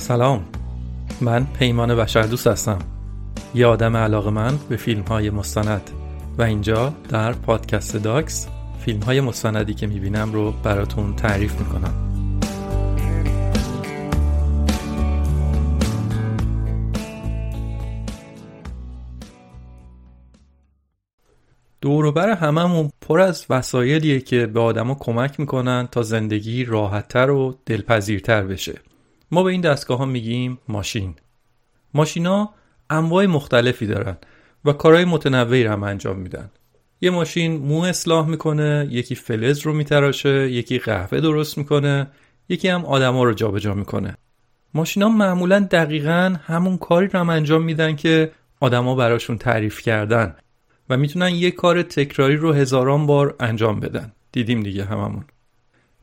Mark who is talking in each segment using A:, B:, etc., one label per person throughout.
A: سلام. من پیمان بشر دوست هستم. یه آدم علاقه من به فیلم های مستند و اینجا در پادکست داکس فیلم های مستندی که می‌بینم رو براتون تعریف می‌کنم. دوروبر هممون پر از وسایلیه که به آدما کمک می‌کنن تا زندگی راحتتر و دلپذیرتر بشه. ما به این دستگاه ها میگیم ماشین. ماشینا انواع مختلفی دارن و کارهای متنوعی هم انجام میدن. یه ماشین مو اصلاح می‌کنه یکی فلز رو میتراشه یکی قهوه درست می‌کنه یکی هم آدما رو جابجا می‌کنه. ماشینا معمولا دقیقا همون کاری رو هم انجام میدن که آدما براشون تعریف کردن و می‌تونن یه کار تکراری رو هزاران بار انجام بدن. دیدیم دیگه هممون.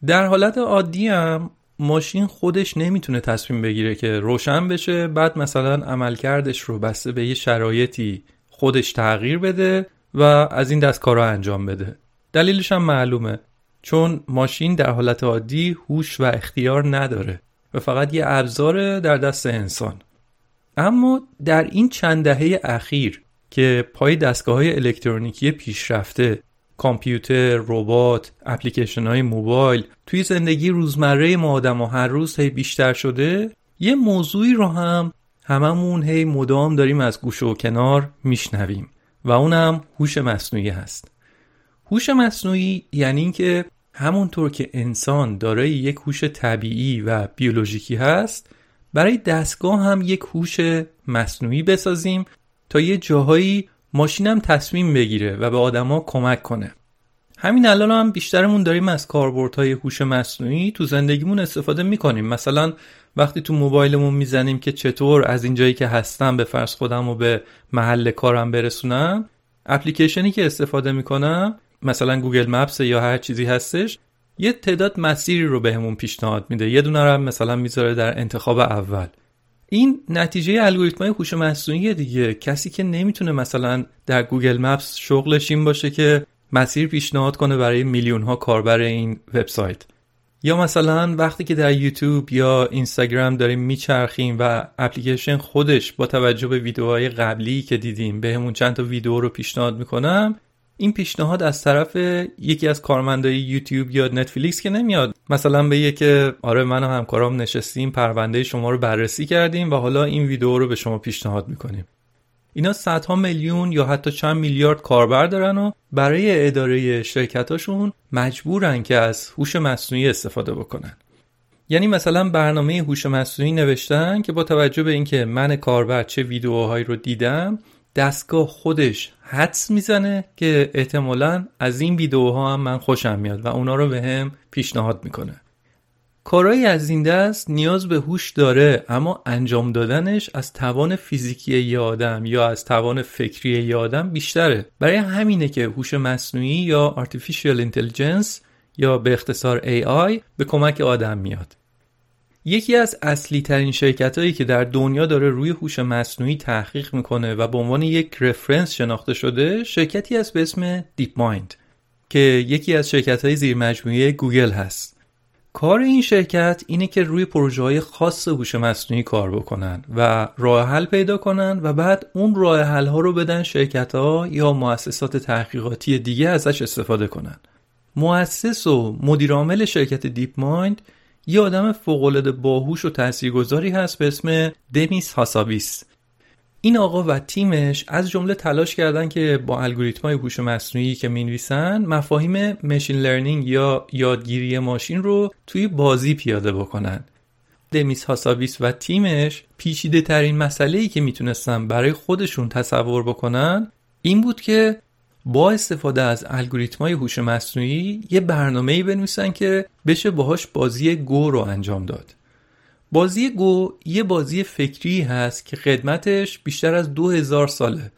A: در حالت عادی هم ماشین خودش نمی‌تونه تصمیم بگیره که روشن بشه بعد مثلا عملکردش رو بسته به یه شرایطی خودش تغییر بده و از این دست کارا انجام بده. دلیلش هم معلومه چون ماشین در حالت عادی هوش و اختیار نداره و فقط یه ابزار در دست انسان. اما در این چند دهه اخیر که پای دستگاه های الکترونیکی پیشرفته کامپیوتر، ربات، اپلیکیشن های موبایل. توی زندگی روزمره ما آدم و هر روز هی بیشتر شده یه موضوعی رو هم هممون هی مدام داریم از گوشه و کنار میشنویم و اونم هوش مصنوعی هست. هوش مصنوعی یعنی اینکه همونطور که انسان دارای یک هوش طبیعی و بیولوژیکی هست برای دستگاه هم یک هوش مصنوعی بسازیم تا یه جاهایی ماشینم تصمیم بگیره و به آدما کمک کنه. همین الان هم بیشترمون داریم از کاربردهای هوش مصنوعی تو زندگیمون استفاده می‌کنیم. مثلا وقتی تو موبایلمون می‌زنیم که چطور از این جایی که هستم به فرض خودم و به محل کارم برسونم اپلیکیشنی که استفاده می‌کنم مثلا گوگل مپس یا هر چیزی هستش یه تعداد مسیری رو بهمون پیشنهاد میده. یه دونه رو مثلا می‌ذاره در انتخاب اول. این نتیجه الگوریتم های هوش مصنوعی دیگه. کسی که نمی‌تونه مثلا در Google Maps شغلش این باشه که مسیر پیشنهاد کنه برای میلیون ها کاربر این وبسایت. یا مثلا وقتی که در یوتیوب یا اینستاگرام داریم میچرخیم و اپلیکیشن خودش با توجه به ویدیوهای قبلی که دیدیم بهمون چند تا ویدیو رو پیشنهاد می‌کنه این پیشنهاد از طرف یکی از کارمندای یوتیوب یا نتفلیکس که نمیاد. مثلا بگه که آره من و همکارام نشستیم پرونده شما رو بررسی کردیم و حالا این ویدیو رو به شما پیشنهاد می‌کنیم. اینا صدها میلیون یا حتی چند میلیارد کاربر دارن و برای اداره شرکتاشون مجبورن که از هوش مصنوعی استفاده بکنن. یعنی مثلا برنامه هوش مصنوعی نوشتن که با توجه به اینکه من کاربر چه ویدیوهایی رو دیدم دستگاه خودش حدس می‌زنه که احتمالا از این ویدیوها هم من خوشم میاد و اونا رو به هم پیشنهاد می‌کنه. کارهایی از این دست نیاز به هوش داره اما انجام دادنش از توان فیزیکی یه آدم یا از توان فکری یه آدم بیشتره. برای همینه که هوش مصنوعی یا Artificial Intelligence یا به اختصار AI به کمک آدم میاد. یکی از اصلی ترین شرکت هایی که در دنیا داره روی هوش مصنوعی تحقیق می‌کنه و به عنوان یک reference شناخته شده شرکتی است به اسم DeepMind که یکی از شرکت های زیر مجموعه گوگل هست. کار این شرکت اینه که روی پروژه های خاص هوش مصنوعی کار بکنن و راه حل پیدا کنن و بعد اون راه حل ها رو بدن شرکت ها یا مؤسسات تحقیقاتی دیگه ازش استفاده کنن. مؤسس و مدیرعامل شرکت DeepMind یه آدم فوقالعاده باهوش و تاثیرگذاری هست به اسم دمیس هاسابیس این آقا و تیمش از جمله تلاش کردن که با الگوریتم‌های هوش مصنوعی که می‌نویسن مفاهیم machine learning یا یادگیری ماشین رو توی بازی پیاده بکنن. دمیس هاسابیس و تیمش پیچیده ترین مسئله ای که می‌تونستن برای خودشون تصور بکنن این بود که با استفاده از الگوریتم‌های هوش مصنوعی یه برنامه‌ای بنویسن که بشه باهاش بازی گو رو انجام داد. بازی گو یه بازی فکری هست که قدمتش بیشتر از دو هزار ساله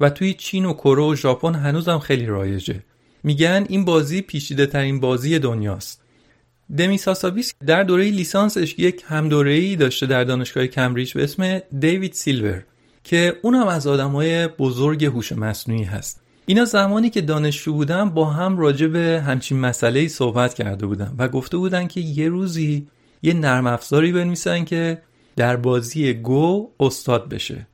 A: و توی چین و کره و ژاپن هنوزم خیلی رایجه. میگن این بازی پیچیده ترین بازی دنیاست. دمی ساسابیس در دوره لیسانسش یک همدوره‌ای داشته در دانشگاه کمبریج به اسم دیوید سیلور که اونم از آدمای بزرگ هوش مصنوعی هست. اینا زمانی که دانشجو بودن با هم راجع به همچین مسئله صحبت کرده بودن و گفته بودن که یه روزی یه نرم افزاری بنویسن که در بازی گو استاد بشه.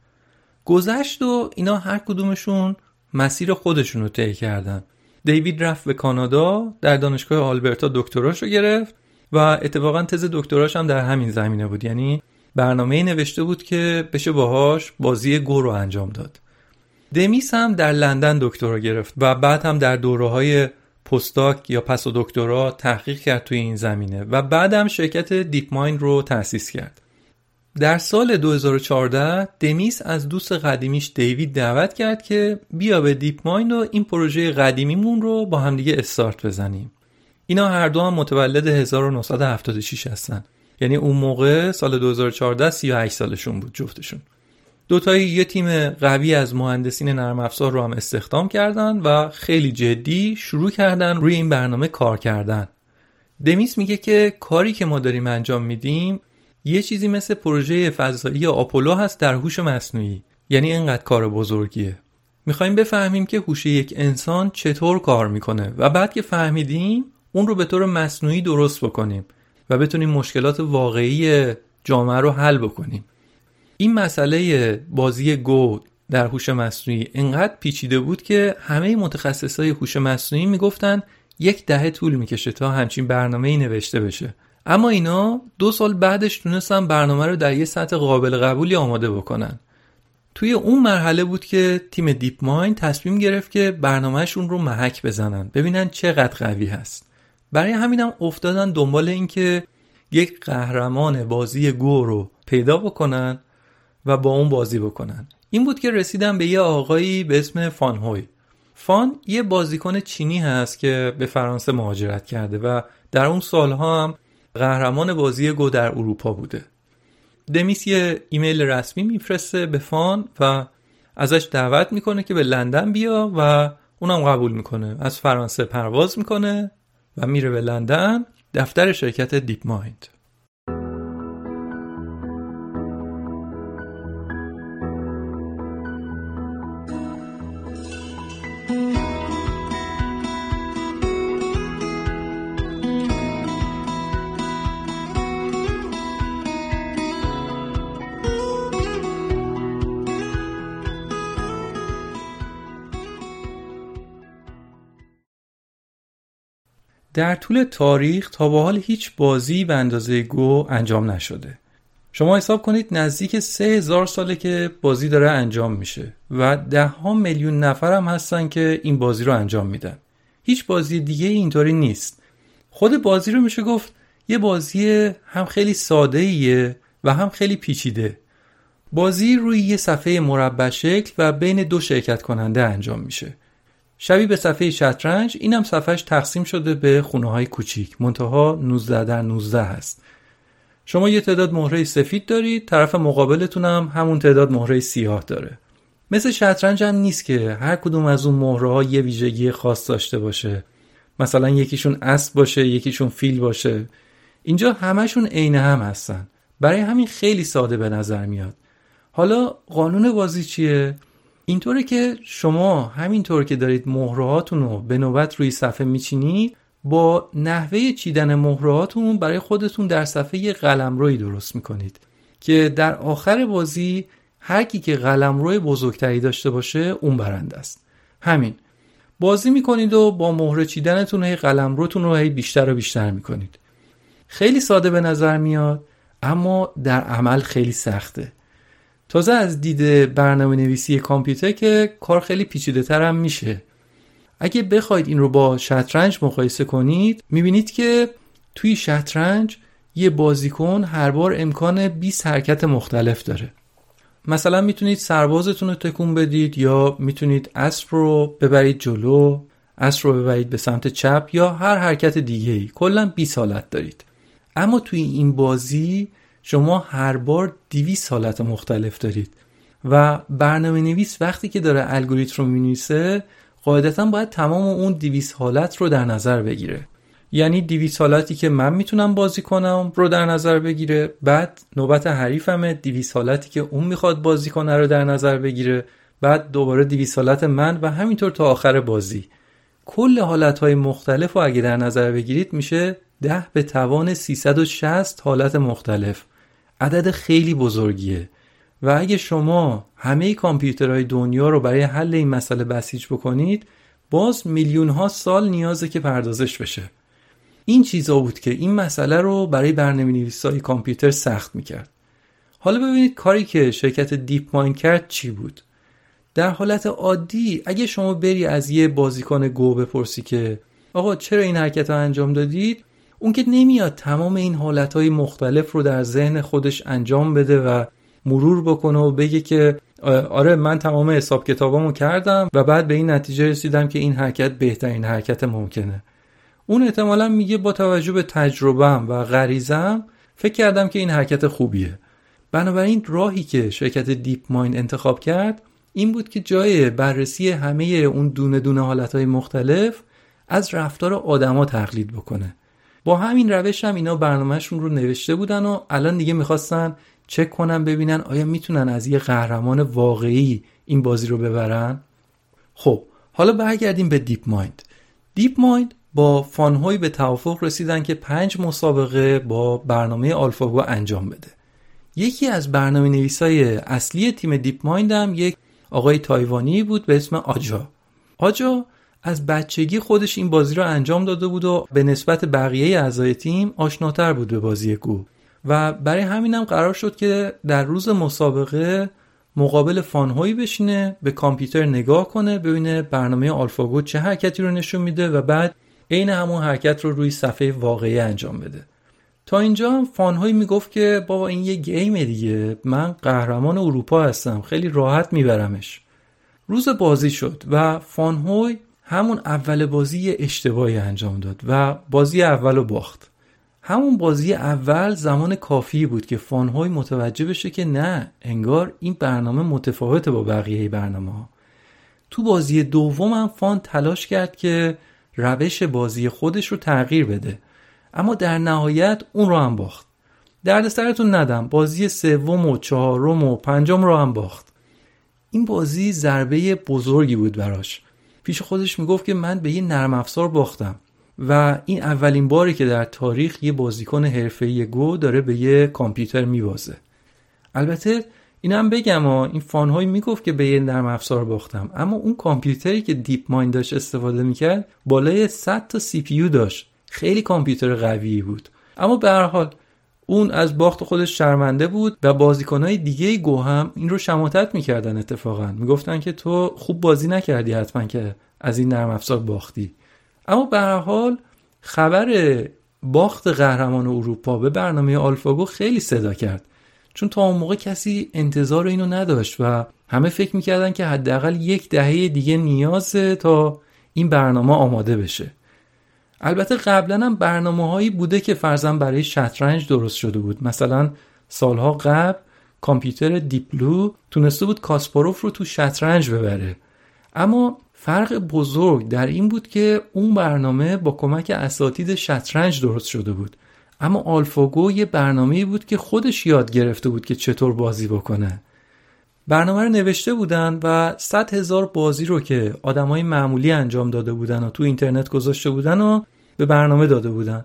A: گذشت و اینا هر کدومشون مسیر خودشون رو طی کردن. دیوید رفت به کانادا در دانشگاه آلبرتا دکتراش رو گرفت و اتفاقا تز دکتراش هم در همین زمینه بود. یعنی برنامه نوشته بود که بشه باهاش بازی گو رو انجام داد. دمیس هم در لندن دکترا گرفت و بعد هم در دوره های postdoc یا پسا دکترا تحقیق کرد توی این زمینه و بعدم شرکت DeepMind رو تأسیس کرد. در سال 2014 دمیس از دوست قدیمیش دیوید دعوت کرد که بیا به DeepMind و این پروژه قدیمیمون رو با همدیگه استارت بزنیم. اینا هر دو هم متولد 1976 هستن. یعنی اون موقع سال 2014 38 سالشون بود جفتشون. دوتایی یه تیم قوی از مهندسین نرم افزار رو هم استخدام کردن و خیلی جدی شروع کردن روی این برنامه کار کردن. دمیس میگه که کاری که ما داریم انجام میدیم یه چیزی مثل پروژه فضایی آپولو هست در هوش مصنوعی. یعنی اینقدر کار بزرگیه. می‌خوایم بفهمیم که هوش یک انسان چطور کار می‌کنه و بعد که فهمیدیم اون رو به طور مصنوعی درست بکنیم و بتونیم مشکلات واقعی جامعه رو حل بکنیم. این مسئله بازی گو در هوش مصنوعی انقدر پیچیده بود که همه متخصصای هوش مصنوعی می‌گفتن یک دهه طول می‌کشه تا همچین برنامه ای نوشته بشه. اما اینا دو سال بعدش تونستن برنامه رو در یه سطح قابل قبولی آماده بکنن. توی اون مرحله بود که تیم دیپ ماین تصمیم گرفت که برنامهشون رو محک بزنن ببینن چقدر قوی هست. برای همینم افتادن دنبال اینکه یک قهرمان بازی گو رو پیدا بکنن و با اون بازی بکنن. این بود که رسیدم به یه آقایی به اسم فان هوی. فان یه بازیکن چینی هست که به فرانسه مهاجرت کرده و در اون سالها هم قهرمان بازی گو در اروپا بوده. دمیس یه ایمیل رسمی میفرسته به فان و ازش دعوت می‌کنه که به لندن بیا و اونم قبول می‌کنه. از فرانسه پرواز می‌کنه و میره به لندن. دفتر شرکت دیپ مایند. در طول تاریخ تا به حال هیچ بازی به اندازه گو انجام نشده. شما حساب کنید نزدیک سه هزار ساله که بازی داره انجام میشه و ده ها میلیون نفر هم هستن که این بازی رو انجام میدن. هیچ بازی دیگه اینطوری نیست. خود بازی رو میشه گفت یه بازی هم خیلی ساده ایه و هم خیلی پیچیده. بازی روی یه صفحه مربع شکل و بین دو شرکت کننده انجام میشه. شبیه به صفحه شطرنج اینم صفحهش تقسیم شده به خونه های کوچیک. منتها 19 در 19 هست. شما یه تعداد مهره سفید دارید طرف مقابلتون هم همون تعداد مهره سیاه داره. مثل شطرنج هم نیست که هر کدوم از اون مهره ها یه ویژگی خاص داشته باشه. مثلا یکیشون اسب باشه یکیشون فیل باشه. اینجا همشون عین هم هستن. برای همین خیلی ساده به نظر میاد. حالا قانون بازی چیه؟ اینطوره که شما همینطور که دارید مهرهاتون رو به نوبت روی صفحه میچینید با نحوه چیدن مهرهاتون برای خودتون در صفحه یه قلمروی درست می‌کنید که در آخر بازی هر کی که قلمرو بزرگتری داشته باشه اون برنده است. همین. بازی می‌کنید و با مهره چیدنتون هی قلمروتون رو هی بیشتر و بیشتر می‌کنید. خیلی ساده به نظر میاد اما در عمل خیلی سخته. تازه از دید برنامه نویسی کامپیوتر که کار خیلی پیچیده تر میشه. اگه بخواید این رو با شطرنج مقایسه کنید می‌بینید که توی شطرنج یه بازیکن هر بار امکان 20 حرکت مختلف داره. مثلا می‌تونید سربازتون رو تکون بدید یا می‌تونید اسب رو ببرید جلو اسب رو ببرید به سمت چپ یا هر حرکت دیگه ای کلا 20 حالت دارید. اما توی این بازی شما هر بار 200 حالت مختلف دارید. و برنامه نویس وقتی که داره الگوریتم رو می‌نویسه قاعدتا باید تمام اون 200 حالت رو در نظر بگیره. یعنی 200 حالتی که من می‌تونم بازی کنم رو در نظر بگیره. بعد نوبت حریفمه 200 حالتی که اون می‌خواد بازی کنه رو در نظر بگیره. بعد دوباره 200 حالت من و همینطور تا آخر بازی. کل حالتهای مختلف رو اگه در نظر بگیرید میشه 10 به توان 360 حالت مختلف. عدد خیلی بزرگیه. و اگه شما همه کامپیوترهای دنیا رو برای حل این مسئله بسیج بکنید باز میلیون ها سال نیازه که پردازش بشه. این چیزا بود که این مسئله رو برای برنامه نویسای کامپیوتر سخت می‌کرد. حالا ببینید کاری که شرکت دیپ ماین کرد چی بود. در حالت عادی اگه شما بری از یه بازیکن گو بپرسی که آقا چرا این حرکت رو انجام دادید؟ اون که نمیاد تمام این حالتهای مختلف رو در ذهن خودش انجام بده و مرور بکنه و بگه که آره من تمام حساب کتابامو کردم و بعد به این نتیجه رسیدم که این حرکت بهترین حرکت ممکنه. اون احتمالا میگه با توجه به تجربهم و غریزم فکر کردم که این حرکت خوبیه. بنابراین راهی که شرکت DeepMind انتخاب کرد این بود که جای بررسی همه اون دونه دونه حالتهای مختلف از رفتار آدما تقلید بکنه. با همین روش هم اینا برنامهشون رو نوشته بودن و الان دیگه می‌خواستن چک کنن ببینن آیا می‌تونن از یه قهرمان واقعی این بازی رو ببرن. خب حالا برگردیم به DeepMind DeepMind با فان هوی به توافق رسیدن که پنج مسابقه با برنامه آلفاگو انجام بده. یکی از برنامه نویسای اصلی تیم دیپ مایند هم یک آقای تایوانی بود به اسم آجا. آجا از بچگی خودش این بازی رو انجام داده بود و به نسبت بقیه اعضای تیم آشناتر بود به بازی گو. و برای همینم قرار شد که در روز مسابقه مقابل فانهوی بشینه به کامپیوتر نگاه کنه ببینه برنامه آلفاگو چه حرکتی رو نشون میده و بعد عین همون حرکت رو روی صفحه واقعی انجام بده. تا اینجا فانهوی می‌گفت که بابا این یه گیم دیگه. من قهرمان اروپا هستم. خیلی راحت میبرمش. روز بازی شد و فانهوی همون اول بازی اشتباهی انجام داد و بازی اول رو باخت. همون بازی اول زمان کافی بود که فانهوی متوجه بشه که نه انگار این برنامه متفاوته با بقیه برنامه ها تو بازی دوم هم فان تلاش کرد که روش بازی خودش رو تغییر بده. اما در نهایت اون رو هم باخت. دردسرتون ندم بازی سوم و چهارم و پنجم رو هم باخت. این بازی ضربه بزرگی بود براش. پیش خودش می‌گفت که من به یه نرم افزار باختم. و این اولین باری که در تاریخ یه بازیکن حرفه‌ای گو داره به یه کامپیوتر می‌بازه البته اینم بگم ها این فان هوی می‌گفت که به یه نرم افزار باختم. اما اون کامپیوتری که DeepMind داشت استفاده می‌کرد بالای 100 تا CPU داشت. خیلی کامپیوتر قوی بود. اما به هر حال اون از باخت خودش شرمنده بود و بازیکنهای دیگه گو هم این رو شماتت می‌کردن اتفاقا. می‌گفتن که تو خوب بازی نکردی حتما که از این نرم افزار باختی. اما به هر حال خبر باخت قهرمان اروپا به برنامه آلفاگو خیلی صدا کرد. چون تا اون موقع کسی انتظار اینو نداشت و همه فکر می‌کردن که حداقل یک دهه دیگه نیازه تا این برنامه آماده بشه. البته قبلا هم برنامه هایی بوده که فرزن برای شطرنج درست شده بود. مثلا سالها قبل کامپیوتر دیپلو تونسته بود کاسپاروف رو تو شطرنج ببره. اما فرق بزرگ در این بود که اون برنامه با کمک اساتید شطرنج درست شده بود. اما آلفاگو یه برنامه بود که خودش یاد گرفته بود که چطور بازی بکنه. برنامه رو نوشته بودن و 100 هزار بازی رو که آدمای معمولی انجام داده بودن و تو اینترنت گذاشته بودن و به برنامه داده بودن.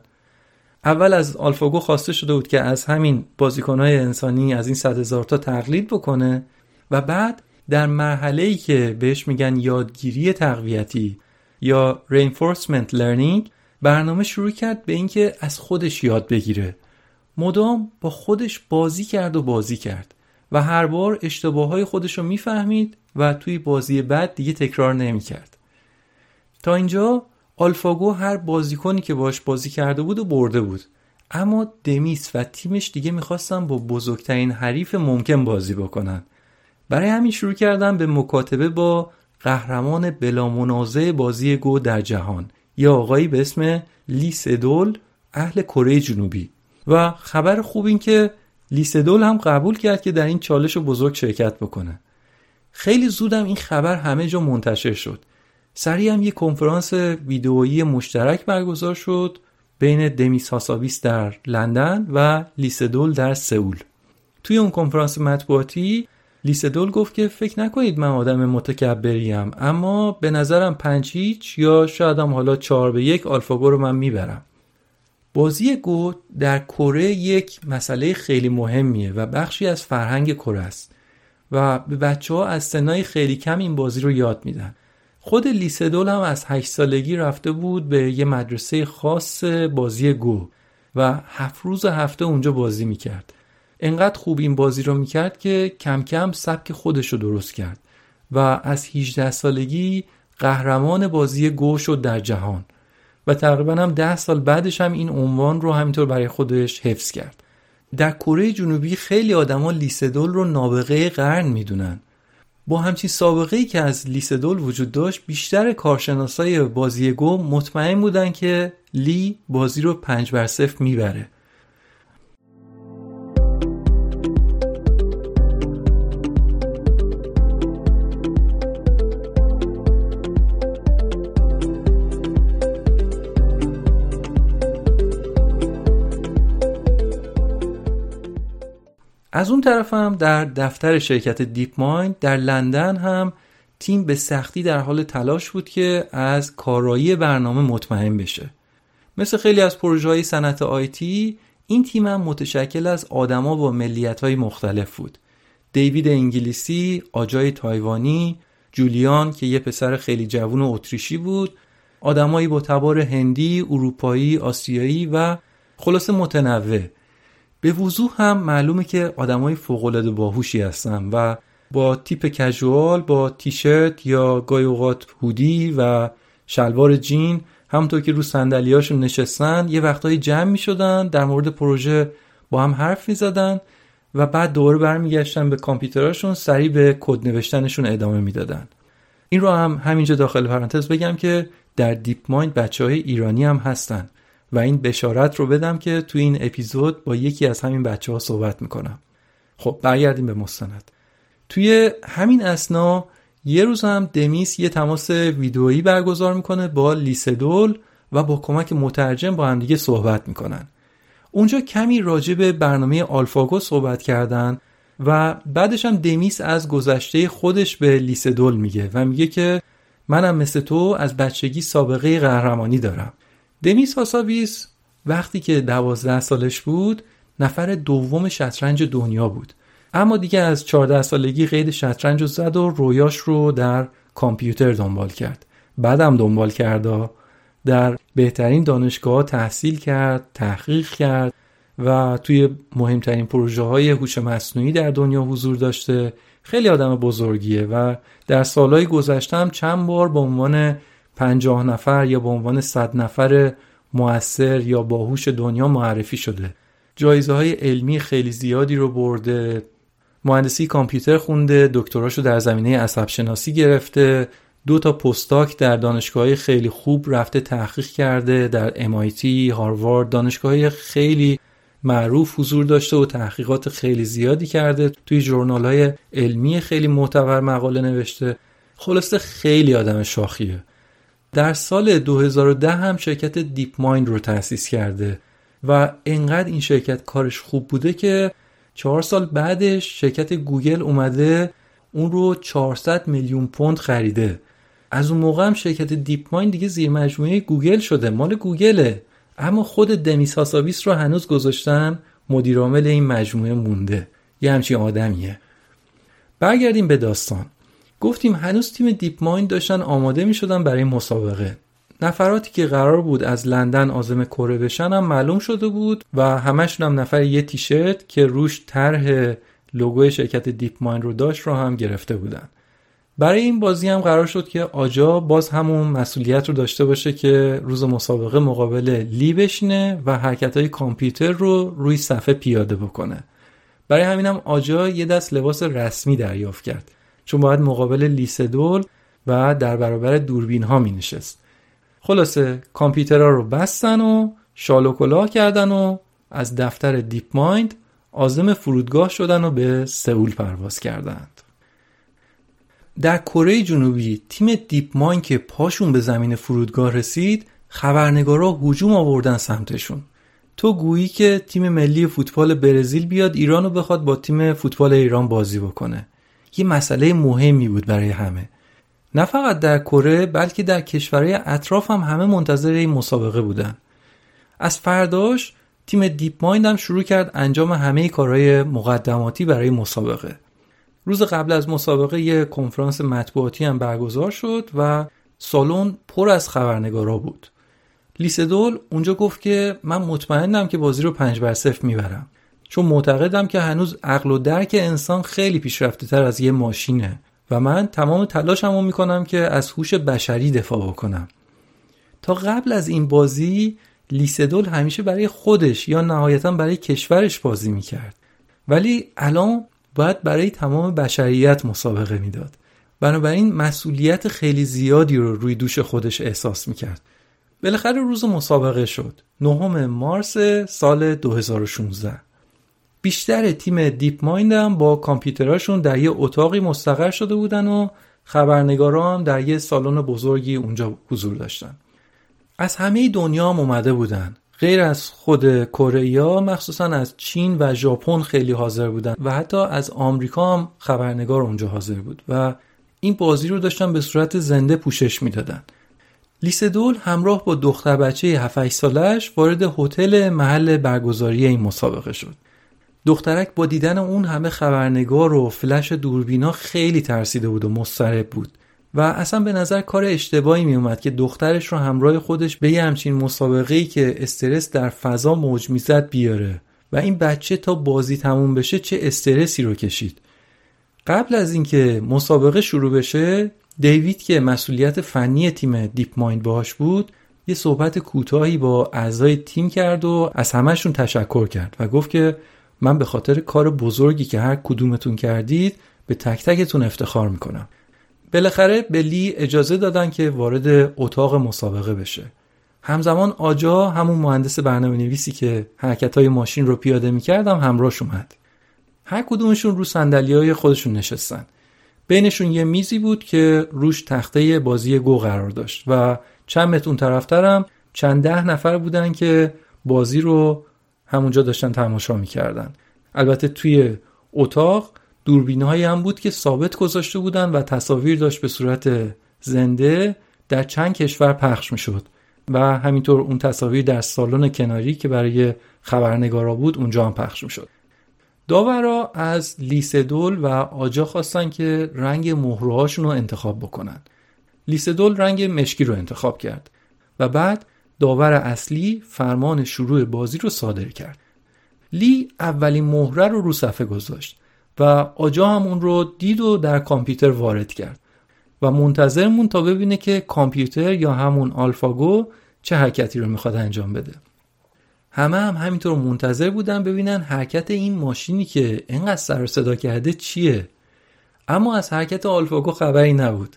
A: اول از آلفاگو خواسته شده بود که از همین بازیکنهای انسانی از این 100 هزار تا تقلید بکنه و بعد در مرحله ای که بهش میگن یادگیری تقویتی یا reinforcement learning برنامه شروع کرد به اینکه از خودش یاد بگیره. مدام با خودش بازی کرد و بازی کرد. و هر بار اشتباه های خودش رو می‌فهمید و توی بازی بعد دیگه تکرار نمی‌کرد. تا اینجا آلفاگو هر بازیکنی که باش بازی کرده بود و برده بود. اما دمیس و تیمش دیگه می‌خواستن با بزرگترین حریف ممکن بازی بکنن. برای همین شروع کردن به مکاتبه با قهرمان بلامنازع بازی گو در جهان. یا آقایی به اسم لیسدول اهل کره جنوبی. و خبر خوب این که لیسدول هم قبول کرد که در این چالش بزرگ شرکت بکنه. خیلی زودم این خبر همه جا منتشر شد. سریع هم یه کنفرانس ویدئویی مشترک برگزار شد بین دمیس هاساویس در لندن و لیسدول در سئول. توی اون کنفرانس مطبوعاتی لیسدول گفت که فکر نکنید من آدم متکبریم اما به نظرم پنج هیچ یا شاید هم حالا چهار به یک آلفاگو رو من می‌برم. بازی گو در کره یک مسئله خیلی مهمیه و بخشی از فرهنگ کره است و به بچه ها از سنای خیلی کم این بازی رو یاد میدن. خود لیسدول هم از هشت سالگی رفته بود به یه مدرسه خاص بازی گو و هفت روز هفته اونجا بازی می‌کرد. انقدر خوب این بازی رو می‌کرد که کم کم سبک خودش رو درست کرد و از 18 سالگی قهرمان بازی گو شد در جهان و تقریبا هم ده سال بعدش هم این عنوان رو همینطور برای خودش حفظ کرد. در کره جنوبی خیلی آدما لیسدول رو نابغه قرن می‌دونن. با همچین سابقه ای که از لیسدول وجود داشت بیشتر کارشناسای بازی گو مطمئن بودن که لی بازی رو پنج بر صفر می‌بره. از اون طرف هم در دفتر شرکت دیپ مایند در لندن هم تیم به سختی در حال تلاش بود که از کارایی برنامه مطمئن بشه. مثل خیلی از پروژه های صنعت آیتی این تیم هم متشکل از آدما با ملیت های مختلف بود. دیوید انگلیسی، آجای تایوانی، جولیان که یه پسر خیلی جوون و اتریشی بود آدمایی با تبار هندی، اروپایی، آسیایی و خلاصه متنوع. به وضوح هم معلومه که آدمای فوق‌العاده باهوشی هستن و با تیپ کژوال با تیشرت یا گاهی اوقات هودی و شلوار جین همونطور که رو صندلیاشون نشستن یه وقتایی جمع می شدن در مورد پروژه با هم حرف می زدن و بعد دوباره برمیگشتن به کامپیوتراشون سریع به کد نوشتنشون ادامه می‌دادن. این رو هم همینجا داخل پرانتز بگم که در دیپ مایند بچه های ایرانی هم هستن. و این بشارت رو بدم که تو این اپیزود با یکی از همین بچه ها صحبت می‌کنم. خب برگردیم به مستند. توی همین اسنا یه روز هم دمیس یه تماس ویدئویی برگزار می‌کنه با لیسدول و با کمک مترجم با همدیگه صحبت می‌کنن. اونجا کمی راجع به برنامه آلفاگو صحبت کردن و بعدش هم دمیس از گذشته خودش به لیسدول میگه و میگه که منم مثل تو از بچگی سابقه قهرمانی دارم. دمیس هاساویس وقتی که دوازده سالش بود نفر دوم شطرنج دنیا بود. اما دیگه از 14 سالگی قید شطرنج رو زد و رویاش رو در کامپیوتر دنبال کرد. بعدم دنبال کرد در بهترین دانشگاه تحصیل کرد تحقیق کرد و توی مهمترین پروژه های هوش مصنوعی در دنیا حضور داشته. خیلی آدم بزرگیه و در سالهای گذشته هم چند بار به عنوان پنجاه نفر یا به عنوان صد نفر موثر یا باهوش دنیا معرفی شده. جایزه های علمی خیلی زیادی رو برده. مهندسی کامپیوتر خونده دکتراشو در زمینه عصب شناسی گرفته. دو تا پستاک در دانشگاه خیلی خوب رفته تحقیق کرده. در MIT، هاروارد دانشگاه خیلی معروف حضور داشته و تحقیقات خیلی زیادی کرده. توی journal های علمی خیلی معتبر مقاله نوشته. خلاصه خیلی آدم شاخیه. در سال 2010 هم شرکت DeepMind رو تأسیس کرده و انقدر این شرکت کارش خوب بوده که چهار سال بعدش شرکت گوگل اومده اون رو 400 میلیون پوند خریده. از اون موقع هم شرکت DeepMind دیگه زیر مجموعه گوگل شده مال گوگله. اما خود دمیس هاسابیس رو هنوز گذاشتن مدیرعامل این مجموعه مونده. یه همچین آدمیه. برگردیم به داستان. گفتیم هنوز تیم DeepMind داشتن آماده می شدن برای مسابقه. نفراتی که قرار بود از لندن عازم کره بشن هم معلوم شده بود و همشون هم نفری یه تیشرت که روش طرح لوگوی شرکت DeepMind رو داشت رو هم گرفته بودن. برای این بازی هم قرار شد که آجا باز همون مسئولیت رو داشته باشه که روز مسابقه مقابل لی بشینه و حرکت های کامپیوتر رو روی صفحه پیاده بکنه. برای همینم آجا یه دست لباس رسمی دریافت کرد. چون باید مقابل لی سدول و در برابر دوربین ها می نشست خلاصه کامپیوترها رو بستن و شال و کلاه کردن و از دفتر DeepMind عازم فرودگاه شدن و به سئول پرواز کردند. در کره جنوبی تیم DeepMind که پاشون به زمین فرودگاه رسید خبرنگارا هجوم آوردن سمتشون. تو گویی که تیم ملی فوتبال برزیل بیاد ایرانو بخواد با تیم فوتبال ایران بازی بکنه. یه مسئله مهمی بود برای همه. نه فقط در کره بلکه در کشورهای اطراف هم همه منتظر این مسابقه بودن. از فرداش تیم دیپ مایند هم شروع کرد انجام همه کارهای مقدماتی برای مسابقه. روز قبل از مسابقه یه کنفرانس مطبوعاتی هم برگزار شد و سالن پر از خبرنگارا بود. لیسدول اونجا گفت که من مطمئنم که بازی رو پنج بر صفر می‌برم. چون معتقدم که هنوز عقل و درک انسان خیلی پیشرفته تر از یه ماشینه و من تمام تلاشمو می‌کنم که از هوش بشری دفاع بکنم. تا قبل از این بازی لیسدول همیشه برای خودش یا نهایتا برای کشورش بازی می‌کرد. ولی الان باید برای تمام بشریت مسابقه می‌داد. بنابراین مسئولیت خیلی زیادی رو روی دوش خودش احساس می‌کرد. بالاخره روز مسابقه شد. نهم مارس سال 2016 بیشتر تیم دیپ مایند هم با کامپیوتراشون در یه اتاقی مستقر شده بودن و خبرنگارا هم در یه سالن بزرگی اونجا حضور داشتن. از همه دنیا هم اومده بودن. غیر از خود کره مخصوصا از چین و ژاپن خیلی حاضر بودن و حتی از آمریکا هم خبرنگار اونجا حاضر بود و این بازی رو داشتن به صورت زنده پوشش می‌دادن. لیسدول همراه با دختر بچه 7 سالش وارد هتل محل برگزاری این مسابقه شد. دخترک با دیدن اون همه خبرنگار و فلش دوربینا خیلی ترسیده بود و مضطرب بود. و اصلا به نظر کار اشتباهی می اومد که دخترش رو همراه خودش به یه همچین مسابقه که استرس در فضا موج می‌زد بیاره. و این بچه تا بازی تموم بشه چه استرسی رو کشید. قبل از اینکه مسابقه شروع بشه دیوید که مسئولیت فنی تیم دیپ مایند باهاش بود یه صحبت کوتاهی با اعضای تیم کرد و از همهشون تشکر کرد و گفت که من به خاطر کار بزرگی که هر کدومتون کردید به تک تکتون افتخار می‌کنم. بالاخره به لی اجازه دادن که وارد اتاق مسابقه بشه. همزمان آجا همون مهندس برنامه نویسی که حرکت ماشین رو پیاده می‌کردم همراهش اومد. هر کدومشون رو سندلی های خودشون نشستن. بینشون یه میزی بود که روش تخته بازی گو قرار داشت و چند متر اون طرفترم چند ده نفر بودن که بازی رو همونجا داشتن تماشا می‌کردن. البته توی اتاق دوربینهایی هم بود که ثابت گذاشته بودن و تصاویر داشت به صورت زنده در چند کشور پخش می‌شد و همینطور اون تصاویر در سالن کناری که برای خبرنگارا بود اونجا هم پخش می‌شد. داورا از لیسدول و آجا خواستن که رنگ مهرهاشون رو انتخاب بکنن. لیسدول رنگ مشکی رو انتخاب کرد و بعد داور اصلی فرمان شروع بازی رو صادر کرد. لی اولین مهره رو رو صفحه گذاشت و آجا هم اون رو دید و در کامپیوتر وارد کرد و منتظرمون تا ببینه که کامپیوتر یا همون آلفاگو چه حرکتی رو می‌خواد انجام بده. همه هم همینطور منتظر بودن ببینن حرکت این ماشینی که اینقدر سر صدا کرده چیه. اما از حرکت آلفاگو خبری نبود.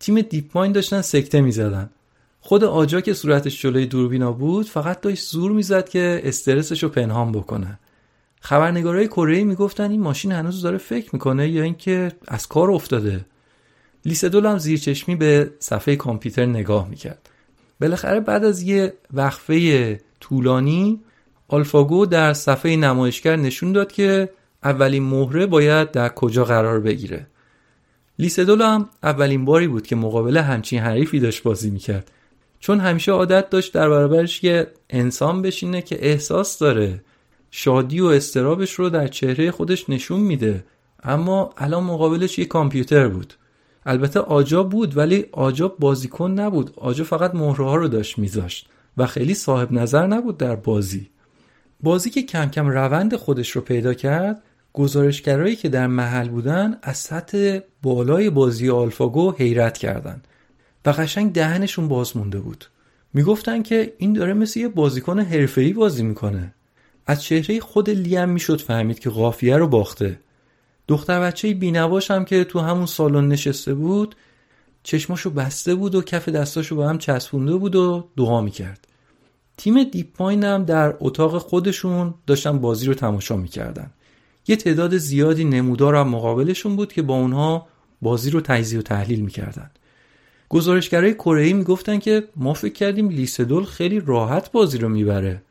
A: تیم دیپ ماین داشتن سکته می‌زدن. خود آجا که صورتش جلوی دوربینا بود فقط داشت زور می‌زد که استرسش رو پنهان بکنه. خبرنگارای کره می‌گفتن این ماشین هنوز داره فکر می‌کنه یا اینکه از کار افتاده. لیسدول هم زیر چشمی به صفحه کامپیوتر نگاه می‌کرد. بالاخره بعد از یه وقفه طولانی آلفاگو در صفحه نمایشگر نشون داد که اولین مهره باید در کجا قرار بگیره. لیسدول هم اولین باری بود که مقابل همچین حریفی داشت بازی می‌کرد. چون همیشه عادت داشت در برابرش یه انسان بشینه که احساس داره شادی و استرابش رو در چهره خودش نشون میده. اما الان مقابلش یه کامپیوتر بود. البته آجا بود ولی آجا بازیکن نبود. آجا فقط مهره ها رو داشت میذاشت و خیلی صاحب نظر نبود در بازی. بازی که کم کم روند خودش رو پیدا کرد گزارشگرایی که در محل بودن از سطح بالای بازی آلفاگو حیرت کردند و قشنگ دهنشون باز مونده بود. می‌گفتن که این داره مثل یه بازیکن حرفه‌ای بازی می‌کنه. از چهره خود لیم می‌شد فهمید که قافیه رو باخته. دختر بچه بینواش هم که تو همون سالن نشسته بود چشماشو بسته بود و کف دستاشو با هم چسبونده بود و دعا می‌کرد. تیم دیپ پاین هم در اتاق خودشون داشتن بازی رو تماشا می‌کردن. یه تعداد زیادی نمودار هم مقابلشون بود که با اونها بازی رو تجزیه و تحلیل می‌کردن. گزارشگرای کره می‌گفتن که ما فکر کردیم لیسدول خیلی راحت بازی رو می‌بره.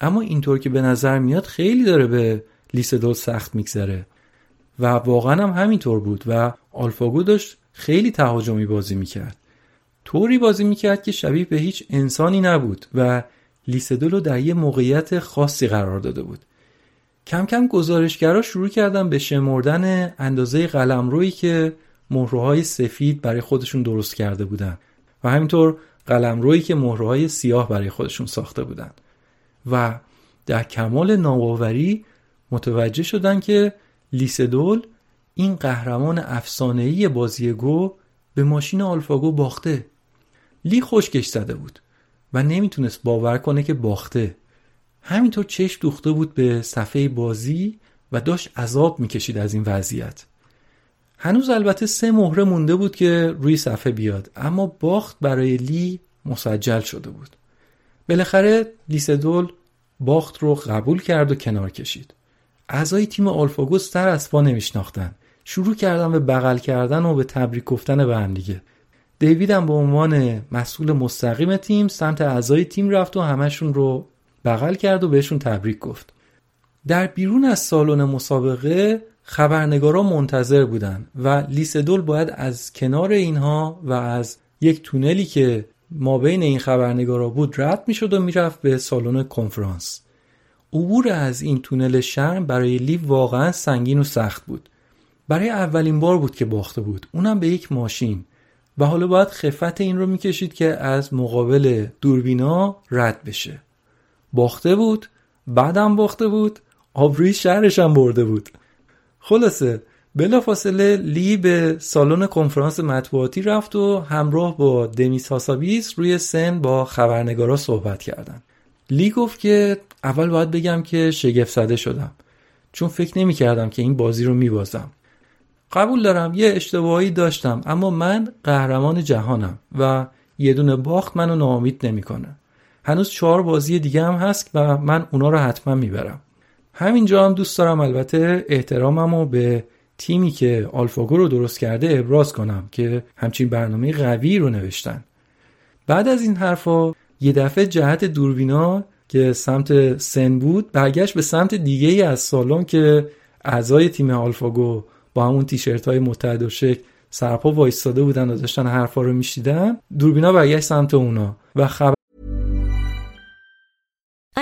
A: اما اینطور که به نظر میاد خیلی داره به لیسدول سخت میگذره. و واقعا هم همینطور بود و آلفاگو داشت خیلی تهاجمی بازی می‌کرد. طوری بازی می‌کرد که شبیه به هیچ انسانی نبود و لیسدول رو در یه موقعیت خاصی قرار داده بود. کم کم گزارشگرا شروع کردن به شمردن اندازه قلمرویی که مهرههای سفید برای خودشون درست کرده بودن و همینطور قلمرویی که مهرهای سیاه برای خودشون ساخته بودن و در کمال ناباوری متوجه شدن که لیسدول این قهرمان افسانه‌ای بازی گو به ماشین آلفاگو باخته. لی خشکش زده بود و نمی‌تونست باور کنه که باخته. همینطور چشم دوخته بود به صفحه بازی و داشت عذاب می‌کشید از این وضعیت. هنوز البته سه مهره مونده بود که روی صفحه بیاد اما باخت برای لی مسجل شده بود. بالاخره لیسدول باخت رو قبول کرد و کنار کشید. اعضای تیم آلفاگوس تر از پا نمیشناختن. شروع کردن به بغل کردن و به تبریک گفتن به هم دیگه. دیوید هم به عنوان مسئول مستقیم تیم سمت اعضای تیم رفت و همشون رو بغل کرد و بهشون تبریک گفت. در بیرون از سالن مسابقه خبرنگارا منتظر بودن و لیسدول باید از کنار اینها و از یک تونلی که ما بین این خبرنگارا بود رد می‌شد و می‌رفت به سالن کنفرانس. عبور از این تونل شرم برای لی واقعا سنگین و سخت بود. برای اولین بار بود که باخته بود. اونم به یک ماشین. و حالا باید خفت این رو می‌کشید که از مقابل دوربینا رد بشه. باخته بود بعدم باخته بود آبروی شهرش هم برده بود. خلاصه فاصله لی به سالن کنفرانس مطبوعاتی رفت و همراه با دمیس هاسابیس روی سن با خبرنگارا صحبت کردن لی گفت که اول باید بگم که شگفت زده شدم چون فکر نمی کردم که این بازی رو می بازم. قبول دارم یه اشتباهی داشتم اما من قهرمان جهانم و یه دونه باخت منو ناامید نمی‌کنه. هنوز چهار بازی دیگه هم هست و من اونا رو حتما می‌برم. همینجا هم دوست دارم البته احترامم رو به تیمی که آلفاگو رو درست کرده ابراز کنم که همچین برنامه قوی رو نوشتن. بعد از این حرفا یه دفعه جهت دوربینا که سمت سن بود برگشت به سمت دیگه ای از سالن که اعضای تیم آلفاگو با همون تیشرت های متحد و شکل سرپا وایستاده بودن و داشتن حرفا رو میشیدن دوربینا برگشت سمت اونا و خبر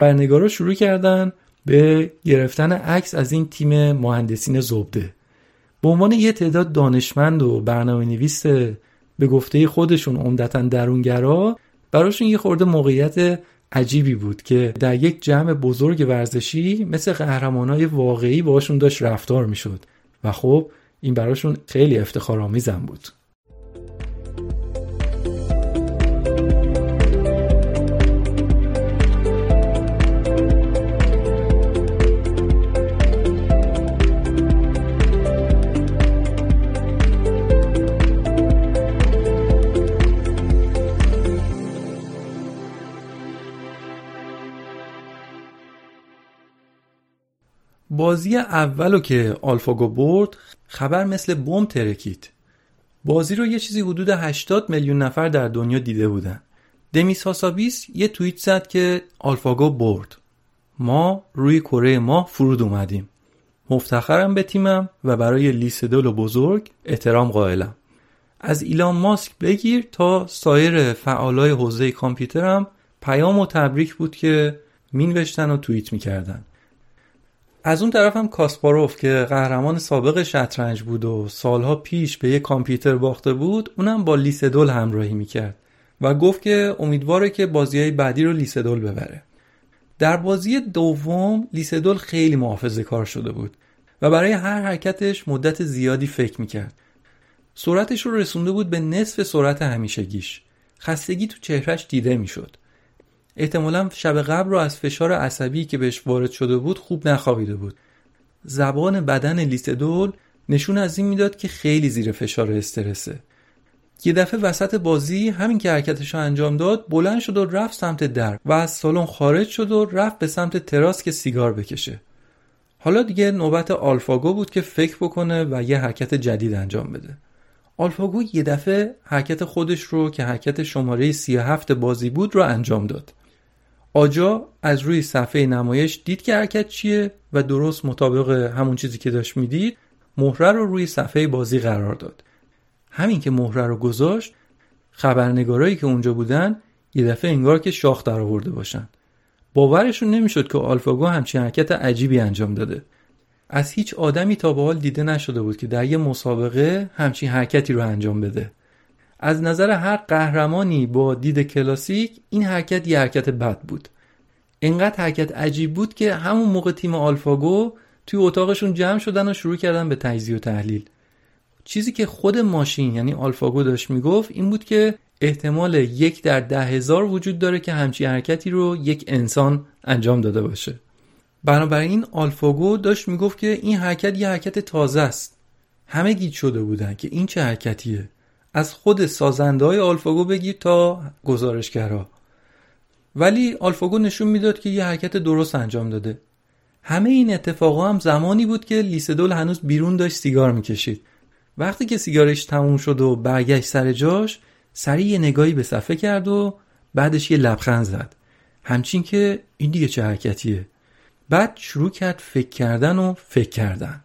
A: خبرنگارا شروع کردن به گرفتن عکس از این تیم مهندسین زبده. به عنوان یه تعداد دانشمند و برنامه نویس به گفته خودشون عمدتا درونگرا براشون یه خورده موقعیت عجیبی بود که در یک جمع بزرگ ورزشی مثل قهرمانای واقعی باشون داشت رفتار می‌شد. و خب این براشون خیلی افتخارآمیزم بود. بازی اولو که آلفاگو برد خبر مثل بم ترکید. بازی رو یه چیزی حدود 80 میلیون نفر در دنیا دیده بودن. دمیس هاسابیس یه توییت زد که آلفاگو برد. ما روی کره ما فرود اومدیم. مفتخرم به تیمم و برای لیسدول و بزرگ احترام قائلم. از ایلان ماسک بگیر تا سایر فعالای حوزه کامپیوترم پیام و تبریک بود که مینوشتن و توییت می‌کردن. از اون طرف هم کاسپاروف که قهرمان سابق شطرنج بود و سالها پیش به یک کامپیوتر باخته بود اونم با لیسدول همراهی می‌کرد و گفت که امیدواره که بازی های بعدی رو لیسدول ببره. در بازی دوم لیسدول خیلی محافظه کار شده بود و برای هر حرکتش مدت زیادی فکر می‌کرد. سرعتش رو رسونده بود به نصف سرعت همیشگیش. خستگی تو چهرش دیده می‌شد. احتمالا شب قبل رو از فشار عصبی که بهش وارد شده بود خوب نخوابیده بود. زبان بدن لیسدول نشون از این می‌داد که خیلی زیر فشار استرسه. یه دفعه وسط بازی همین که حرکتش رو انجام داد بلند شد و رفت سمت در و از سالن خارج شد و رفت به سمت تراس که سیگار بکشه. حالا دیگه نوبت آلفاگو بود که فکر بکنه و یه حرکت جدید انجام بده. آلفاگو یه دفعه حرکت خودش رو که حرکت شماره 37 بازی بود رو انجام داد. آجا از روی صفحه نمایش دید که حرکت چیه و درست مطابق همون چیزی که داشت می‌دید مهره رو روی صفحه بازی قرار داد. همین که مهره رو گذاشت خبرنگارایی که اونجا بودن یه دفعه انگار که شاخ در آورده باشن. باورشون نمی‌شد که آلفاگو همچین حرکت عجیبی انجام داده. از هیچ آدمی تا به حال دیده نشده بود که در یه مسابقه همچین حرکتی رو انجام بده. از نظر هر قهرمانی با دید کلاسیک این حرکت یه حرکت بد بود. اینقدر حرکت عجیب بود که همون موقع تیم آلفاگو توی اتاقشون جمع شدن و شروع کردن به تجزیه و تحلیل. چیزی که خود ماشین یعنی آلفاگو داشت می‌گفت این بود که احتمال یک در ده هزار وجود داره که همچی حرکتی رو یک انسان انجام داده باشه. بنابراین آلفاگو داشت می‌گفت که این حرکت یه حرکت تازه است. همه گیج شده بودن که این چه حرکتیه. از خود سازنده های آلفاگو بگیر تا گزارشگرها ولی آلفاگو نشون می‌داد که یه حرکت درست انجام داده. همه این اتفاقا هم زمانی بود که لیسدول هنوز بیرون داشت سیگار می‌کشید. وقتی که سیگارش تموم شد و برگشت سر جاش سریع یه نگاهی به صفحه کرد و بعدش یه لبخند زد. همچین که این دیگه چه حرکتیه؟ بعد شروع کرد فکر کردن و فکر کردن.